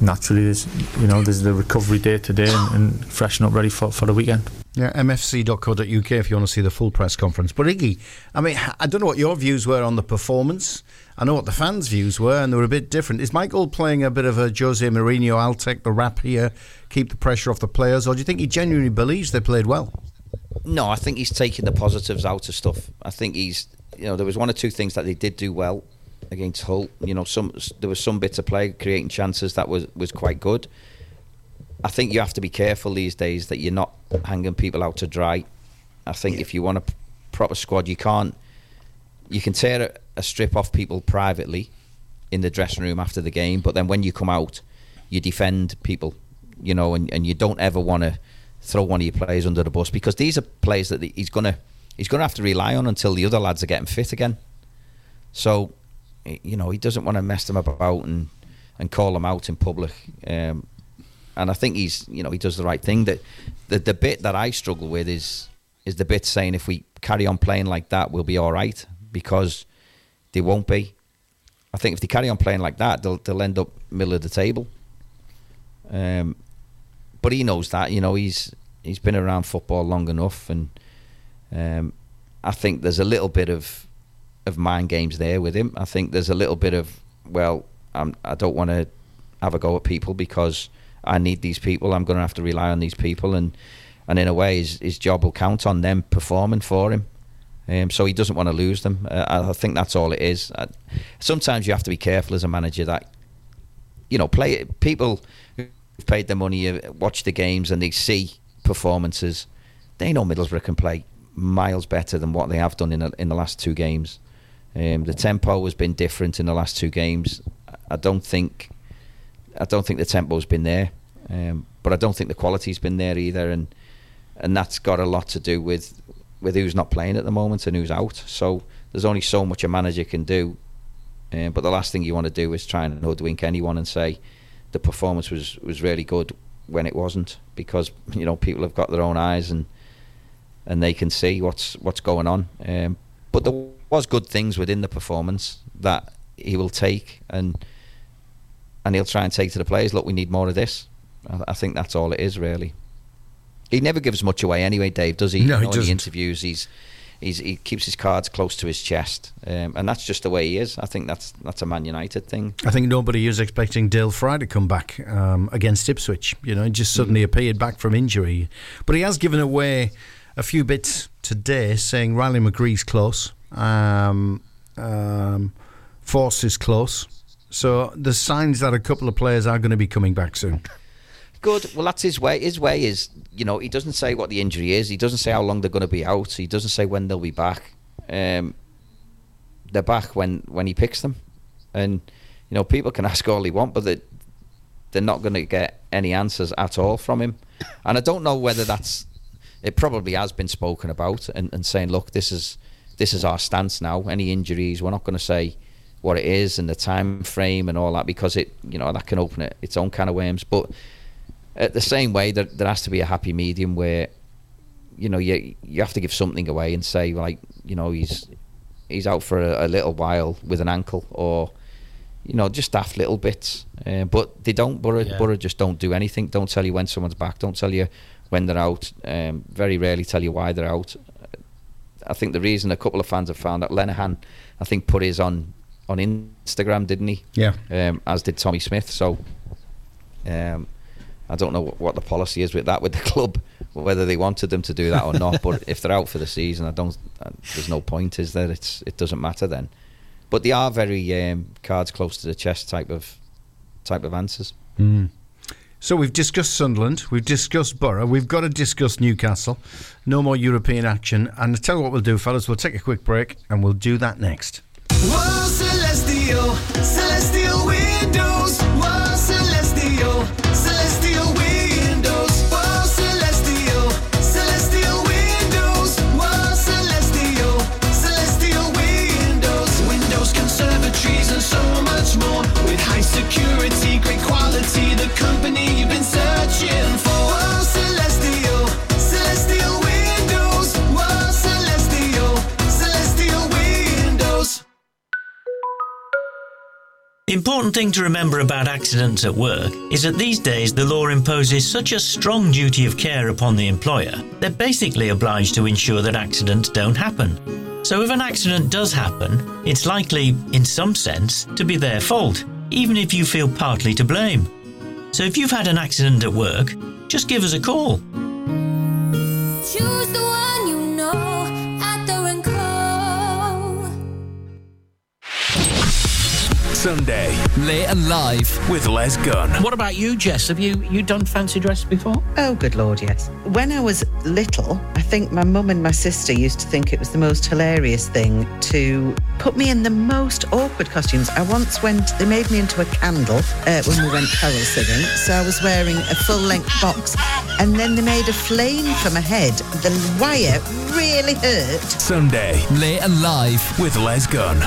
Naturally, there's you know there's the recovery day today and, and freshen up ready for, for the weekend. Yeah, mfc.co.uk if you want to see the full press conference. But Iggy, I mean, I don't know what your views were on the performance. I know what the fans' views were, and they were a bit different. Is Michael playing a bit of a Jose Mourinho, I'll take the rap here, keep the pressure off the players, or do you think he genuinely believes they played well? No, I think he's taking the positives out of stuff. I think he's, you know, there was one or two things that they did do well against Hull. You know, some there was some bits of play creating chances that was was quite good. I think you have to be careful these days that you're not hanging people out to dry. I think if you want a proper squad, you can't. You can tear a, strip off people privately in the dressing room after the game, but then when you come out, you defend people, you know, and, and you don't ever want to throw one of your players under the bus because these are players that he's gonna he's gonna have to rely on until the other lads are getting fit again. So, you know, he doesn't want to mess them about and and call them out in public. Um, and I think he's, you know, he does the right thing. That the the bit that I struggle with is is the bit saying if we carry on playing like that, we'll be all right because they won't be. I think if they carry on playing like that, they'll they'll end up middle of the table. Um, but he knows that, you know, he's he's been around football long enough, and um, I think there's a little bit of of mind games there with him. I think there's a little bit of well, I'm, I don't want to have a go at people because I need these people. I'm going to have to rely on these people, and and in a way, his his job will count on them performing for him. Um, so he doesn't want to lose them. Uh, I think that's all it is. I, sometimes you have to be careful as a manager that you know play people who've paid their money, uh, watch the games, and they see performances, they know Middlesbrough can play miles better than what they have done in the, in the last two games. Um, the tempo has been different in the last two games. I don't think I don't think the tempo's been there, um, but I don't think the quality's been there either, and and that's got a lot to do with with who's not playing at the moment and who's out. So there's only so much a manager can do. Um, but the last thing you want to do is try and hoodwink anyone and say the performance was was really good when it wasn't, because you know people have got their own eyes and and they can see what's what's going on. Um, but there was good things within the performance that he will take and and he'll try and take to the players. Look, we need more of this. I, I think that's all it is really. He never gives much away anyway, Dave, does he? No, he in the doesn't. interviews, he's, he's he keeps his cards close to his chest, um, and that's just the way he is. I think that's that's a Man United thing. I think nobody is expecting Dael Fry to come back um, against Ipswich. You know, he just suddenly appeared back from injury. But he has given away a few bits today, saying Riley McGree's close, um, um, Forss is close. So the signs that a couple of players are going to be coming back soon. Good. Well, that's his way. His way is, you know, he doesn't say what the injury is. He doesn't say how long they're going to be out. He doesn't say when they'll be back. Um, they're back when when he picks them, and you know, people can <laughs> ask all they want, but they, they're not going to get any answers at all from him. And I don't know whether that's. It probably has been spoken about, and, and saying, look, this is this is our stance now. Any injuries, we're not going to say what it is and the time frame and all that because it, you know, that can open it, its own kind of worms. But at the same way, there, there has to be a happy medium where, you know, you you have to give something away and say like, you know, he's he's out for a, a little while with an ankle or, you know, just daft little bits. Uh, but they don't. Boro, Yeah. Boro just don't do anything. Don't tell you when someone's back. Don't tell you when they're out. Um, very rarely tell you why they're out. I think the reason a couple of fans have found out Lenihan, I think, put his on on Instagram, didn't he? Yeah. Um, as did Tommy Smith. So, um, I don't know what, what the policy is with that with the club, whether they wanted them to do that or not. but <laughs> if they're out for the season, I don't. Uh, there's no point, is there? It's it doesn't matter then. But they are very um, cards close to the chest type of type of answers. Mm. So we've discussed Sunderland, we've discussed Boro, we've got to discuss Newcastle. No more European action. And I tell you what we'll do, fellas, we'll take a quick break and we'll do that next. Whoa, Celestial, Celestial Windows. Whoa, Celestial, Celestial much more. With high security, great quality, the company you've been searching for. The important thing to remember about accidents at work is that these days the law imposes such a strong duty of care upon the employer, they're basically obliged to ensure that accidents don't happen. So if an accident does happen, it's likely, in some sense, to be their fault, even if you feel partly to blame. So if you've had an accident at work, just give us a call. Sunday, late and live with Les Gunn. What about you, Jess? Have you you done fancy dress before? Oh, good lord, yes. When I was little, I think my mum and my sister used to think it was the most hilarious thing to put me in the most awkward costumes. I once went, they made me into a candle uh, when we went carol singing. So I was wearing a full length box and then they made a flame for my head. The wire really hurt. Sunday, late and live with Les Gunn.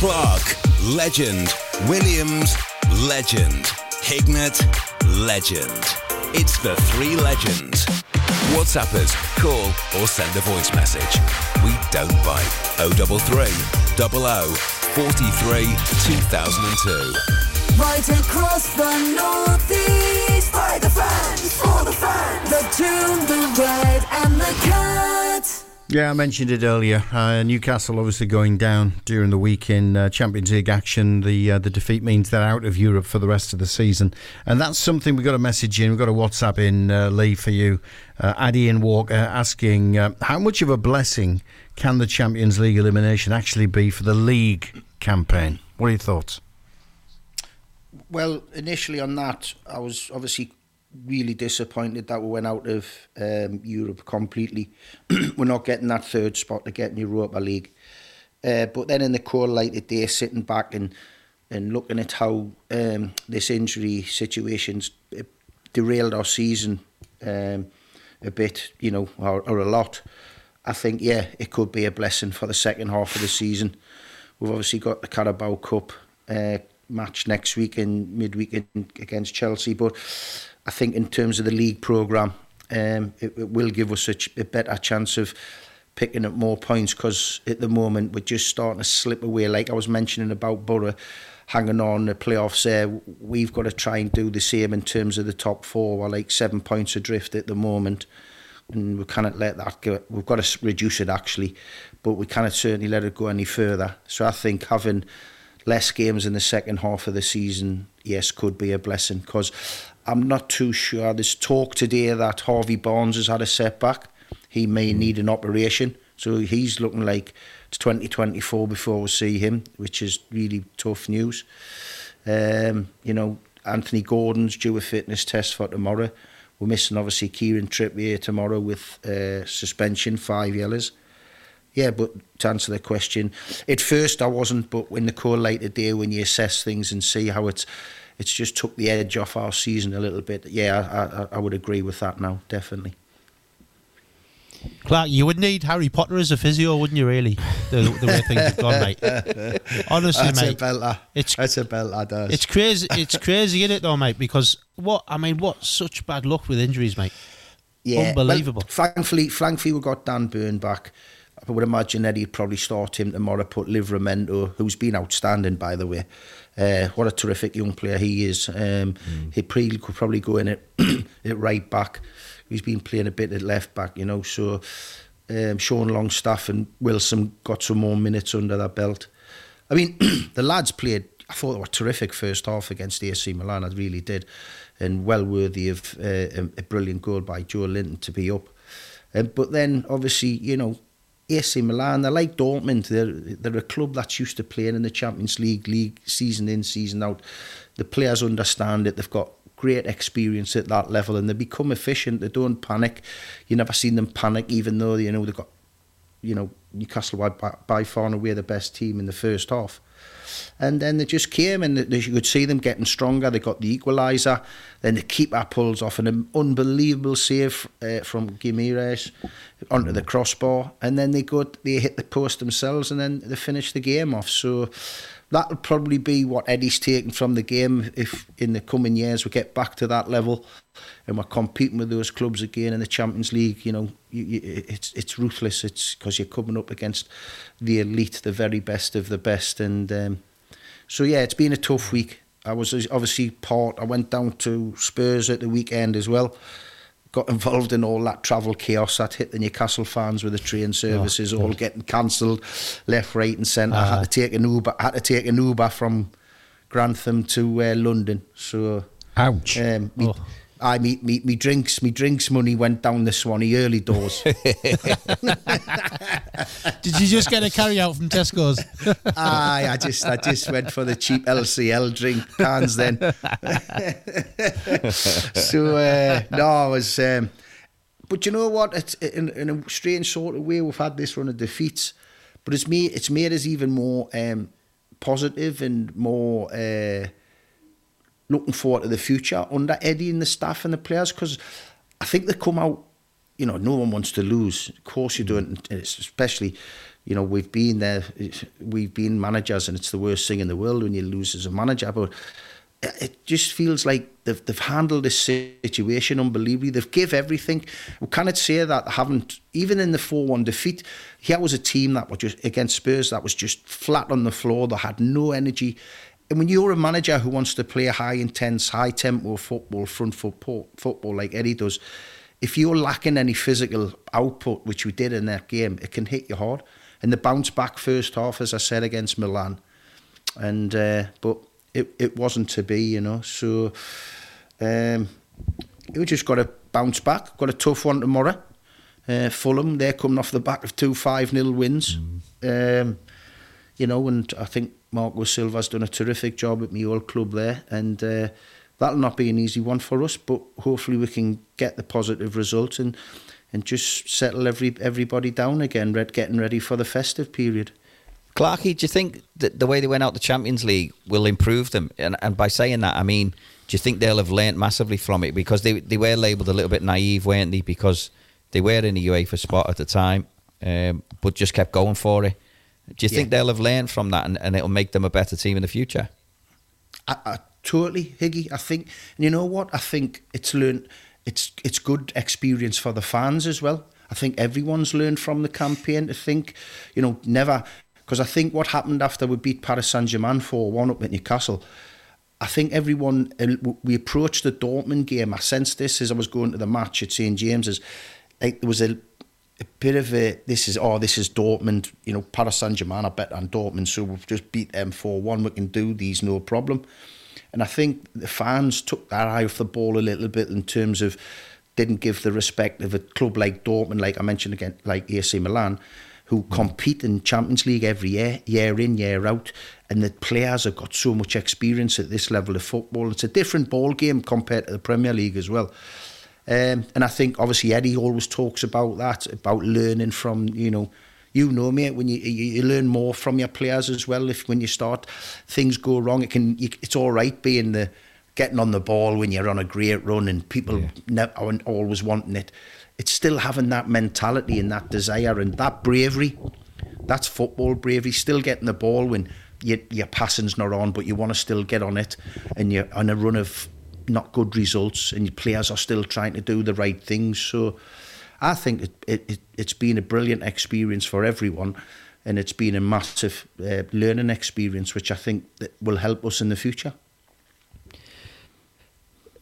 Clark, legend. Williams, legend. Hignett, legend. It's the three legends. WhatsApp us, call, or send a voice message. We don't bite. 033 00 43 2002. Right across the northeast, by the fans, for the fans, the Toon, the red, and the cat. Yeah, I mentioned it earlier. Uh, Newcastle obviously going down during the week in uh, Champions League action. The uh, the defeat means they're out of Europe for the rest of the season, and that's something we've got a message in. We've got a WhatsApp in uh, Lee for you, uh, Addy and Walker asking uh, how much of a blessing can the Champions League elimination actually be for the league campaign. What are your thoughts? Well, initially on that, I was obviously really disappointed that we went out of um, Europe completely. <clears throat> We're not getting that third spot to get in Europa League. Uh, but then in the cold light of day, sitting back and and looking at how um, this injury situation's uh, derailed our season um, a bit, you know, or, or a lot, I think, yeah, it could be a blessing for the second half of the season. We've obviously got the Carabao Cup uh, match next week in midweek in, against Chelsea, but I think in terms of the league programme, um, it, it will give us a, ch- a better chance of picking up more points because at the moment we're just starting to slip away. Like I was mentioning about Boro hanging on the playoffs there, we've got to try and do the same in terms of the top four. We're like seven points adrift at the moment. And we cannot let that go. We've got to reduce it actually, but we cannot certainly let it go any further. So I think having less games in the second half of the season, yes, could be a blessing because I'm not too sure. There's talk today that Harvey Barnes has had a setback. He may need an operation. So he's looking like it's 2024 before we see him, which is really tough news. Um, you know, Anthony Gordon's due a fitness test for tomorrow. We're missing obviously Kieran Trippier tomorrow with uh, suspension, five yellows. Yeah, but to answer the question, at first I wasn't, but when the cold light of day, when you assess things and see how it's, it's just took the edge off our season a little bit. Yeah, I, I, I would agree with that now, definitely. Clark, you would need Harry Potter as a physio, wouldn't you? Really, the, the way things have gone, mate. <laughs> Honestly, That's mate, a belter. it's That's a belter. Does. it's crazy. It's crazy, isn't it, though, mate? Because what I mean, what such bad luck with injuries, mate. Yeah, unbelievable. Well, thankfully, thankfully, we got Dan Burn back. I would imagine that he'd probably start him tomorrow. Put Livramento, who's been outstanding, by the way. Uh, what a terrific young player he is. Um, He pre- could probably go in at, <clears throat> at right back. He's been playing a bit at left back, you know. So um, Sean Longstaff and Wilson got some more minutes under that belt. I mean, <clears throat> the lads played. I thought they were terrific first half against AC Milan. I really did, and well worthy of uh, a, a brilliant goal by Joelinton to be up. Um, but then, obviously, you know, AC Milan, they're like Dortmund. They're, they're a club that's used to playing in the Champions League, league season in, season out. The players understand it. They've got great experience at that level and they become efficient. They don't panic. You never seen them panic, even though, you know, they've got, you know, Newcastle by, by far and away the best team in the first half. And then they just came and you could see them getting stronger. They got the equaliser. Then the keeper pulls off an unbelievable save uh, from Gimenez onto the crossbar. And then they go, they hit the post themselves and then they finish the game off. So that'll probably be what Eddie's taken from the game if in the coming years we get back to that level and we're competing with those clubs again in the Champions League. You know, you, you, it's it's ruthless. It's because you're coming up against the elite, the very best of the best, and um, so yeah, it's been a tough week. I was obviously part. I went down to Spurs at the weekend as well. Got involved in all that travel chaos that hit the Newcastle fans with the train services all getting cancelled, left, right, and centre. I had to take an Uber. I had to take an Uber from Grantham to uh, London. So, ouch. Um, me, I me, me me drinks me drinks money went down the Swanee early doors. <laughs> Did you just get a carry out from Tesco's? <laughs> Aye, I just I just went for the cheap LCL drink cans then. <laughs> so uh, no, I was. Um, but you know what? It's in, in a strange sort of way we've had this run of defeats, but it's made it's made us even more um, positive and more. Uh, looking forward to the future under Eddie and the staff and the players because I think they come out, you know, no one wants to lose. Of course you don't, especially, you know, we've been there, we've been managers and it's the worst thing in the world when you lose as a manager, but it just feels like they've, they've handled this situation unbelievably. They've give everything. We cannot say that they haven't, even in the 4-1 defeat, here was a team that was just, against Spurs, that was just flat on the floor. They had no energy. And when you're a manager who wants to play a high intense, high tempo football, front foot football like Eddie does, if you're lacking any physical output, which we did in that game, it can hit you hard. And the bounce back first half, as I said, against Milan, and uh, but it it wasn't to be, you know. So um, we just got to bounce back. Got a tough one tomorrow. Uh, Fulham, they're coming off the back of two five 0 wins. Um, you know, and I think Marco Silva's done a terrific job at my old club there, and uh, that'll not be an easy one for us, but hopefully we can get the positive result and and just settle every everybody down again, red, getting ready for the festive period. Clarky, do you think that the way they went out the Champions League will improve them? And, and by saying that, I mean, do you think they'll have learnt massively from it? Because they they were labelled a little bit naive, weren't they? Because they were in the UEFA spot at the time, um, but just kept going for it. Do you think they'll have learned from that and, and it'll make them a better team in the future? I, I totally, Higgy. I think, and you know what? I think it's learned. It's it's good experience for the fans as well. I think everyone's learned from the campaign to think, you know, never. Because I think what happened after we beat Paris Saint Germain four one up at Newcastle. I think everyone we approached the Dortmund game. I sensed this as I was going to the match at St James's. Like there was a, a bit of a this is oh this is Dortmund. You know Paris Saint Germain I bet than Dortmund, so we've just beat them four one. We can do these no problem. And I think the fans took that eye off the ball a little bit in terms of didn't give the respect of a club like Dortmund, like I mentioned again, like AC Milan, who mm. compete in Champions League every year, year in, year out, and the players have got so much experience at this level of football. It's a different ball game compared to the Premier League as well. Um, and I think obviously Eddie always talks about that, about learning from, you know, you know, mate, when you, you learn more from your players as well. If when you start, things go wrong, it can. You, it's all right being the getting on the ball when you're on a great run and people ne- aren't always wanting it. It's still having that mentality and that desire and that bravery. That's football bravery. Still getting the ball when your your passing's not on, but you want to still get on it, and you're on a run of not good results, and your players are still trying to do the right things. So. I think it, it, it's been a brilliant experience for everyone and it's been a massive uh, learning experience which I think that will help us in the future.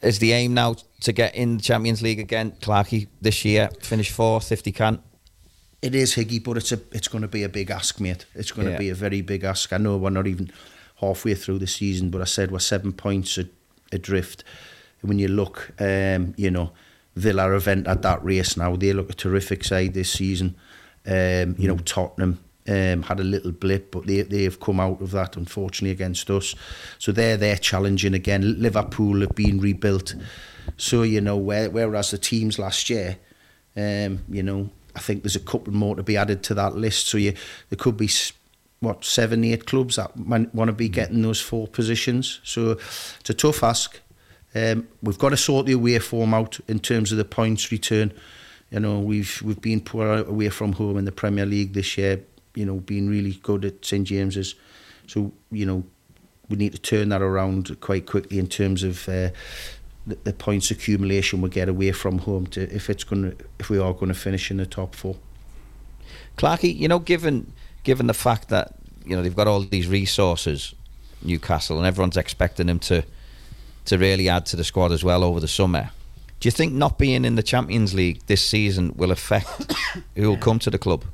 Is the aim now to get in the Champions League again, Clarky, this year, finish fourth if they can? It is Higgy, but it's a it's going to be a big ask, mate. It's going Yeah. to be a very big ask. I know we're not even halfway through the season, but I said we're seven points ad- adrift. When you look, um, you know, Villa event at that race now. They look a terrific side this season. Um, you know, Tottenham um, had a little blip, but they they have come out of that unfortunately against us. So they're they're challenging again. Liverpool have been rebuilt. So you know, where, whereas the teams last year, um, you know, I think there's a couple more to be added to that list. So you there could be what seven, eight clubs that want to be getting those four positions. So it's a tough ask. Um, we've got to sort the away form out in terms of the points return. You know, we've we've been poor away from home in the Premier League this year. You know, been really good at St James's. So you know, we need to turn that around quite quickly in terms of uh, the, the points accumulation we get away from home to if it's going to if we are going to finish in the top four. Clarky, you know, given given the fact that you know they've got all these resources, Newcastle, and everyone's expecting them to to really add to the squad as well over the summer. Do you think not being in the Champions League this season will affect <coughs> who will come to the club?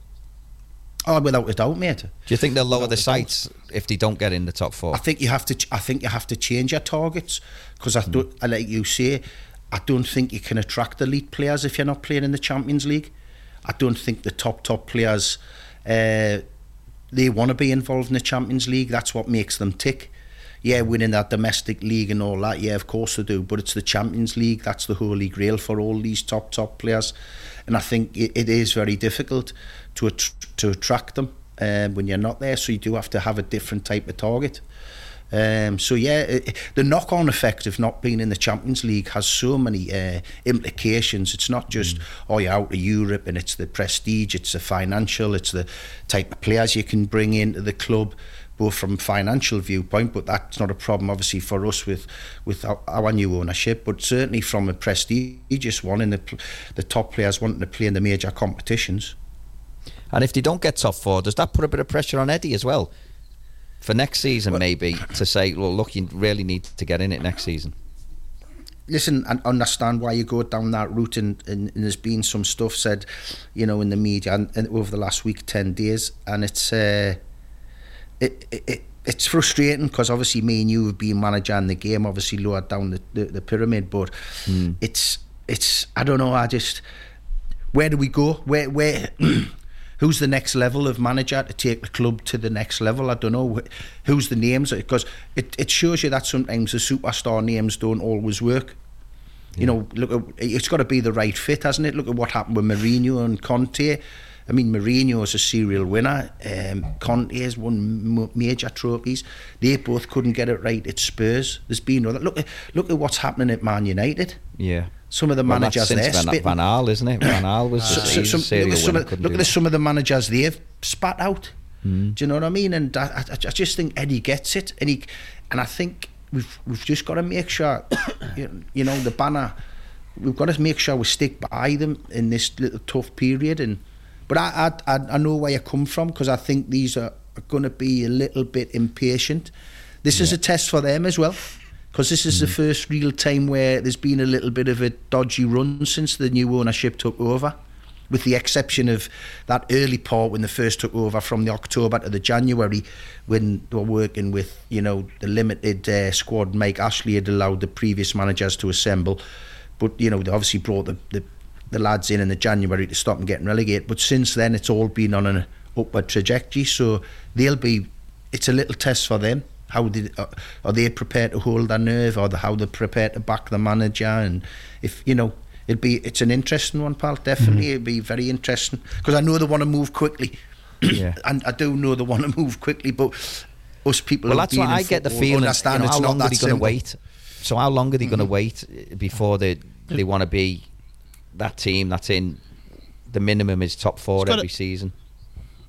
Oh, without a doubt, mate. Do you think they'll lower the sights if they don't get in the top four? I think you have to. I think you have to change your targets because I don't. I Like you say, I don't think you can attract elite players if you're not playing in the Champions League. I don't think the top top players uh, they want to be involved in the Champions League. That's what makes them tick. Yeah, winning that domestic league and all that. Yeah, of course they do. But it's the Champions League. That's the holy grail for all these top top players. And I think it, it is very difficult to to attract them um, when you're not there. So you do have to have a different type of target. Um, so yeah, it, the knock-on effect of not being in the Champions League has so many uh, implications. It's not just oh you're out of Europe and it's the prestige, it's the financial, it's the type of players you can bring into the club, both from financial viewpoint. But that's not a problem, obviously, for us with with our, our new ownership. But certainly from a prestigious one, in the the top players wanting to play in the major competitions. And if they don't get top four, does that put a bit of pressure on Eddie as well? For next season, maybe to say, well, look, you really need to get in it next season. listen and understand why you go down that route and, and, and there's been some stuff said you know in the media and, and over the last week 10 days and it's uh, it, it, it it's frustrating because obviously me and you have been managing the game obviously lower down the, the, the pyramid but it's it's I don't know I just where do we go where where <clears throat> who's the next level of manager to take the club to the next level? I don't know who's the names because it, it shows you that sometimes the superstar names don't always work. You know, look, it's got to be the right fit, hasn't it? Look at what happened with Mourinho and Conte. I mean, Mourinho is a serial winner. Um, Conte has won major trophies. They both couldn't get it right at Spurs. There's been other. Look, look at what's happening at Man United. Yeah. Some of the Well, managers there Van. Van Gaal, isn't it? Van Gaal was So- so- some- look some of, look at some of the managers they've spat out. Mm. Do you know what I mean? And I, I, I just think Eddie gets it, and he, and I think we've we've just got to make sure, <coughs> you, you know, the banner. We've got to make sure we stick by them in this little tough period. And but I I, I- know where you come from because I think these are, are going to be a little bit impatient. This is a test for them as well. Because this is the first real time where there's been a little bit of a dodgy run since the new ownership took over with the exception of that early part when the first took over from the October to the January when they were working with you know the limited uh, squad Mike Ashley had allowed the previous managers to assemble. But you know they obviously brought the, the, the lads in in the January to stop them getting relegated. But since then it's all been on an upward trajectory. So they'll be it's a little test for them how did uh, are they prepared to hold their nerve or the, how they're prepared to back the manager and if you know it'd be it's an interesting one pal definitely it'd be very interesting because I know they want to move quickly Yeah. <clears throat> and I do know they want to move quickly but us people Well, that's in I get the feeling. You understand know, it's how long are they going to wait? So how long are they going Mm-hmm. to wait uh, before they they want to be that team that's in the minimum is top four every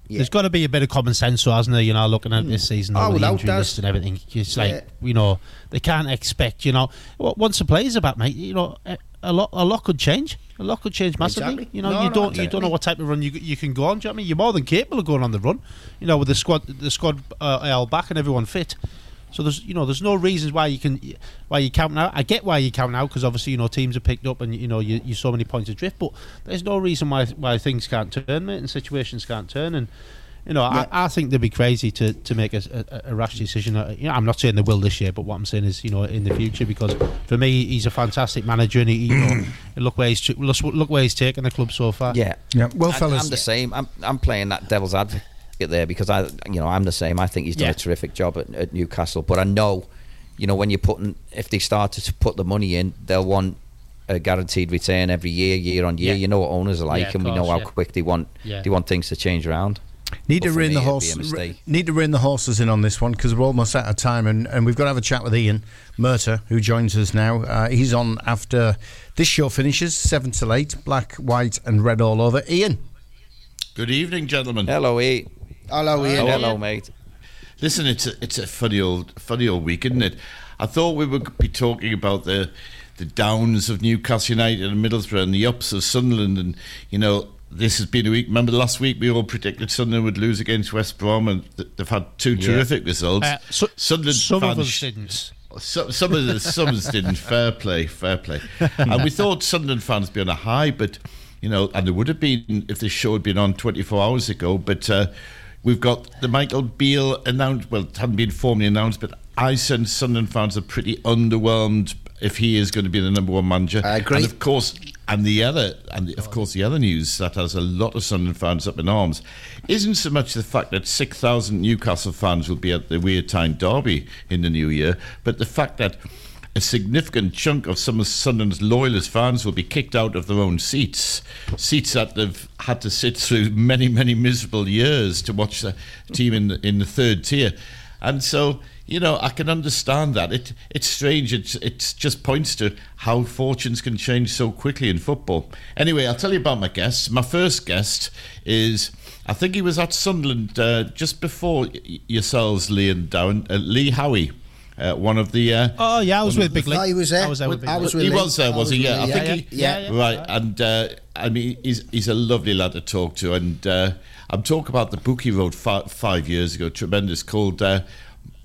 season? There's got to be a bit of common sense, so hasn't there? You know, looking at this season, Oh, the without injury list and everything. It's like Yeah. you know they can't expect. You know, once the players are back, mate, you know, a- a lot, a lot could change. A lot could change massively. Exactly. You know, No, you don't, you don't know what type of run you you can go on. Do you know I mean? You're more than capable of going on the run. You know, with the squad, the squad uh, all back and everyone fit. So there's, you know, there's no reasons why you can, why you count out. I get why you count out because obviously you know teams are picked up and you know you, you so many points adrift. But there's no reason why why things can't turn, mate, and situations can't turn. And you know, Yeah. I, I think they'd be crazy to, to make a, a, a rash decision. Uh, You know, I'm not saying they will this year, but what I'm saying is, you know, in the future, because for me, he's a fantastic manager, and he, you know, <clears throat> look where he's look, look where he's taken the club so far. Yeah, yeah. Well, I, fellas, I'm the same. I'm I'm playing that devil's advocate there because I, you know, I'm the same. I think he's done Yeah. a terrific job at, at Newcastle, but I know, you know, when you're putting, if they started to put the money in, they'll want a guaranteed return every year, year on year. Yeah. You know what owners are like, Yeah, of and we know how yeah. quick they want Yeah. they want things to change around. Need But to rein me, the it'd horse. be. Need to rein the horses in on this one because we're almost out of time, and, and we've got to have a chat with Ian Murtagh, who joins us now. Uh, he's on after this show finishes seven till eight. Black, white, and red all over. Ian, Good evening, gentlemen. Hello, Ian. Hello, Ian. Hello, mate. Listen, it's a, it's a funny old funny old week, isn't it? I thought we would be talking about the the downs of Newcastle United and Middlesbrough and the ups of Sunderland, and you know this has been a week. Remember last week we all predicted Sunderland would lose against West Brom, and th- they've had two Yeah. terrific results. Uh, so- Sunderland some of fans us didn't. so, some of the some of us didn't. Fair play, fair play. And we thought Sunderland fans be on a high, but you know, and there would have been if this show had been on 24 hours ago. But uh, we've got the Michael Beale announced. Well, it hadn't been formally announced, but I sense Sunderland fans are pretty underwhelmed if he is going to be the number one manager. I agree. And of course, and the other, and of course, the other news that has a lot of Sunderland fans up in arms isn't so much the fact that 6,000 Newcastle fans will be at the Wear-Tyne Derby in the new year, but the fact that a significant chunk of some of Sunderland's loyalist fans will be kicked out of their own seats, seats that they've had to sit through many, many miserable years to watch the team in the, in the third tier, and so you know I can understand that. It it's strange. It's it just points to how fortunes can change so quickly in football. Anyway, I'll tell you about my guests. My first guest is. I think he was at Sunderland uh, just before yourselves, Lee and Down, uh, Lee Howey, uh, one of the. Uh, Oh yeah, I was with of Big the- Lee. I was there. I was there with Big I was with he was there, was was he? with Yeah, I think yeah, he. yeah, yeah. Right, and uh, I mean, he's he's a lovely lad to talk to, and uh, I'm talking about the book he wrote fi- five years ago, tremendous, called uh,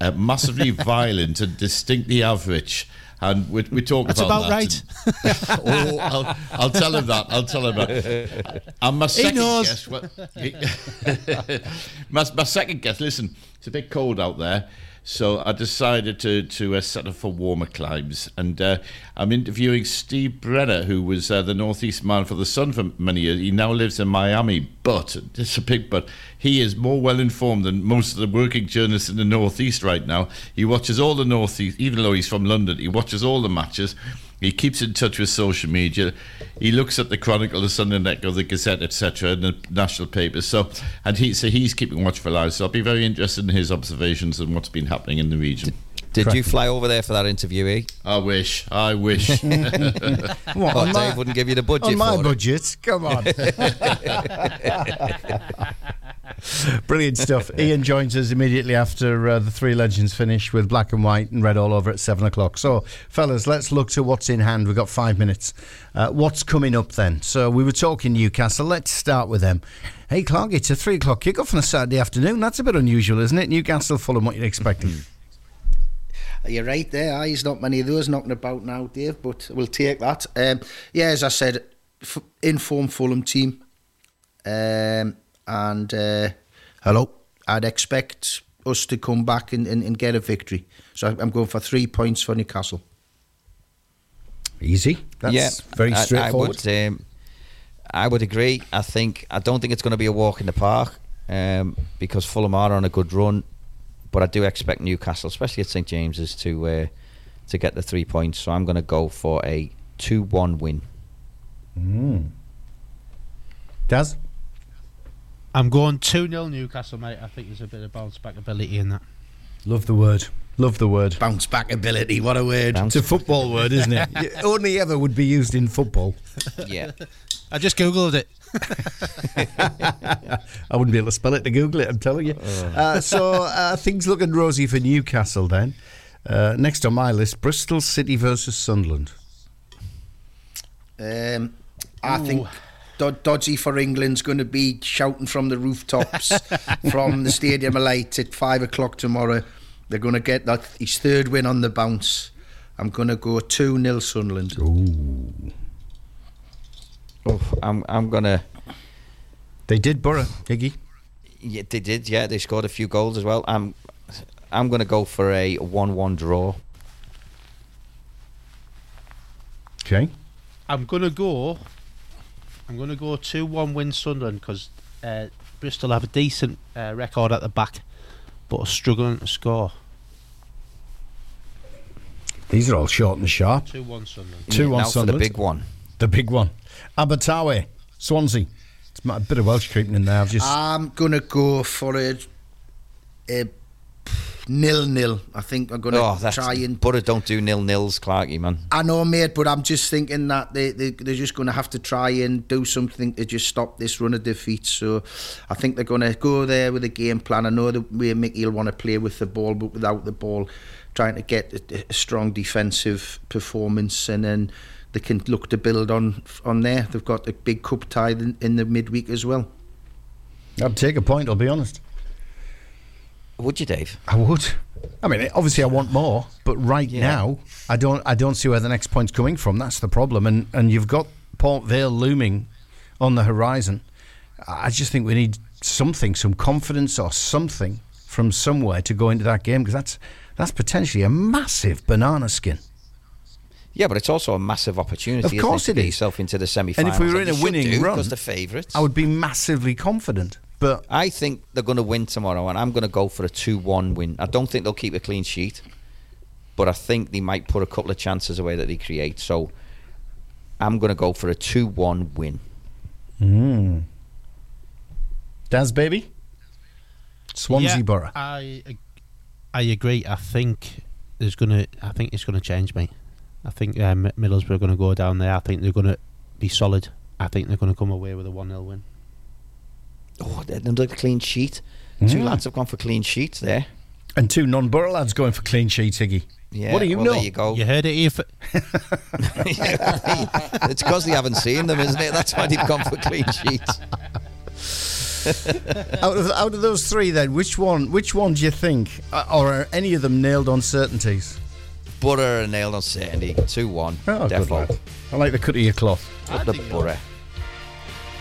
uh, "Massively <laughs> Violent and Distinctly Average." And we, we talk That's about, about that. right. <laughs> oh, I'll, I'll tell him that. I'll tell him that. And my second knows. guest, well, <laughs> my, my second guest. Listen, it's a bit cold out there. So I decided to to uh, set up for warmer climes, and uh, I'm interviewing Steve Brenner, who was uh, the northeast man for the Sun for many years. He now lives in Miami, but it's a big but. He is more well informed than most of the working journalists in the northeast right now. He watches all the northeast, even though he's from London. He watches all the matches. He keeps in touch with social media. He looks at the Chronicle, the Sunday Echo, the Gazette, etc., and the national papers. So, and he so he's keeping watchful eyes. So I'll be very interested in his observations and what's been happening in the region. Did you fly over there for that interview, eh? I wish. I wish. <laughs> What, Oh, Dave my- wouldn't give you the budget On my for it. budget, come on. <laughs> Brilliant stuff. Ian joins us immediately after uh, the three legends finish with black and white and red all over at seven o'clock. So, fellas, let's look to what's in hand. We've got five minutes. Uh, what's coming up then? So, we were talking Newcastle. Let's start with them. Hey, Clark, it's a three o'clock kickoff on a Saturday afternoon. That's a bit unusual, isn't it? Newcastle, Fulham, what you're expecting. <clears throat> You're right there. aye, There's not many of those knocking about now, Dave, but we'll take that. Um, yeah, as I said, f- inform Fulham team. Um, and uh, hello, I'd expect us to come back and, and, and get a victory. So I'm going for three points for Newcastle. Easy. That's very I- straightforward. I would, um, I would agree. I think I don't think it's going to be a walk in the park um, because Fulham are on a good run, but I do expect Newcastle, especially at St James's, to uh, to get the three points. So I'm going to go for a two-one win. Mm. Daz? I'm going 2 0 Newcastle, mate. I think there's a bit of bounce back ability in that. Love the word. Love the word. Bounce back ability. What a word. It's a football word, isn't it? <laughs> It Only ever would be used in football. Yeah. <laughs> I just googled it. <laughs> I wouldn't be able to spell it to Google it, I'm telling you. Uh, so uh, things looking rosy for Newcastle then. Uh, next on my list, Bristol City versus Sunderland. Um, I think Dod- Dodgy for England's going to be shouting from the rooftops <laughs> from the Stadium of Light at five o'clock tomorrow. They're going to get that his third win on the bounce. I'm going to go 2 0 Sunderland. Ooh. Oh, I'm I'm gonna. They did Boro, Higgy. Yeah, they did. Yeah, they scored a few goals as well. I'm I'm gonna go for a one-one draw. Okay. I'm gonna go. I'm gonna go two one win Sunderland because uh, Bristol have a decent uh, record at the back, but are struggling to score. These are all short and sharp. Two one Sunderland. 2 1 now for the big one. The big one. Abertawe, Swansea. It's a bit of Welsh creeping in there. I've just. I'm going to go for a, a nil nil. I think I'm going to Oh, try and. Butter don't do nil nils, Clarky man. I know, mate, but I'm just thinking that they, they, they're just going to have to try and do something to just stop this run of defeat. So I think they're going to go there with a game plan. I know the way Mickey will want to play with the ball, but without the ball, trying to get a, a strong defensive performance and then they can look to build on on there. They've got a big cup tie in, in the midweek as well. I'd take a point, I'll be honest. Would you, Dave? I would. I mean, obviously, I want more, but right Yeah. now, I don't. I don't see where the next point's coming from. That's the problem, and and you've got Port Vale looming on the horizon. I just think we need something, some confidence or something from somewhere to go into that game because that's that's potentially a massive banana skin. Yeah, but it's also a massive opportunity. Of isn't course it, it to get yourself into the And semi-finals. if we were in a winning do, run, because they're favourites. I would be massively confident. But I think they're going to win tomorrow, and I'm going to go for a two-one win. I don't think they'll keep a clean sheet, but I think they might put a couple of chances away that they create. So I'm going to go for a two-one win. Mm. Daz, baby? Swansea Yeah, Boro. I I agree. I think there's gonna. I think it's gonna change, mate. I think um, Middlesbrough are gonna go down there. I think they're gonna be solid. I think they're gonna come away with a one 0 win. Oh, they're another clean sheet. Two Mm. lads have gone for clean sheets there. And two non Boro lads going for clean sheets, Iggy. Yeah, what do you well, know? There you go. You heard it here. For, <laughs> it's because they haven't seen them, isn't it? That's why they've gone for clean sheets. <laughs> out of out of those three, then, which one? Which one do you think, uh, or are any of them nailed on certainties? Butter and nailed on certainty. Two-one. Oh, good Defo. lad. I like the cut of your cloth. Up the butter.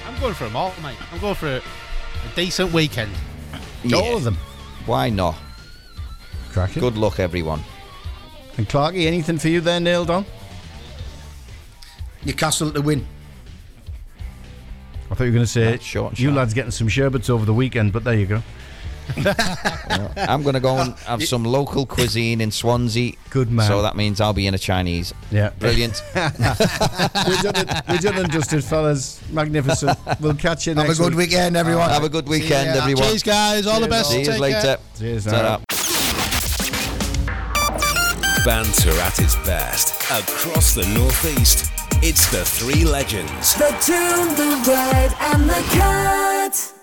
I'm going for them all, mate. I'm going for a, a decent weekend. All of them. Why not? Cracking. Good luck, everyone. And Clarky, anything for you there nailed on? Newcastle to win. I thought you were going to say That's short you lads getting some sherbets over the weekend, but there you go. <laughs> I'm going to go and have some local cuisine in Swansea. Good man. So that means I'll be in a Chinese. Yeah. Brilliant. <laughs> we're, done it, we're done and dusted, fellas. Magnificent. We'll catch you next. Have a good week. weekend, everyone. Have a good weekend, everyone. Cheers, guys. All the Cheers, best. See you Take later. care. Cheers, Ta-ra. now. Banter at its best across the Northeast. It's the Three Legends. The Toon, the ride, and the cat.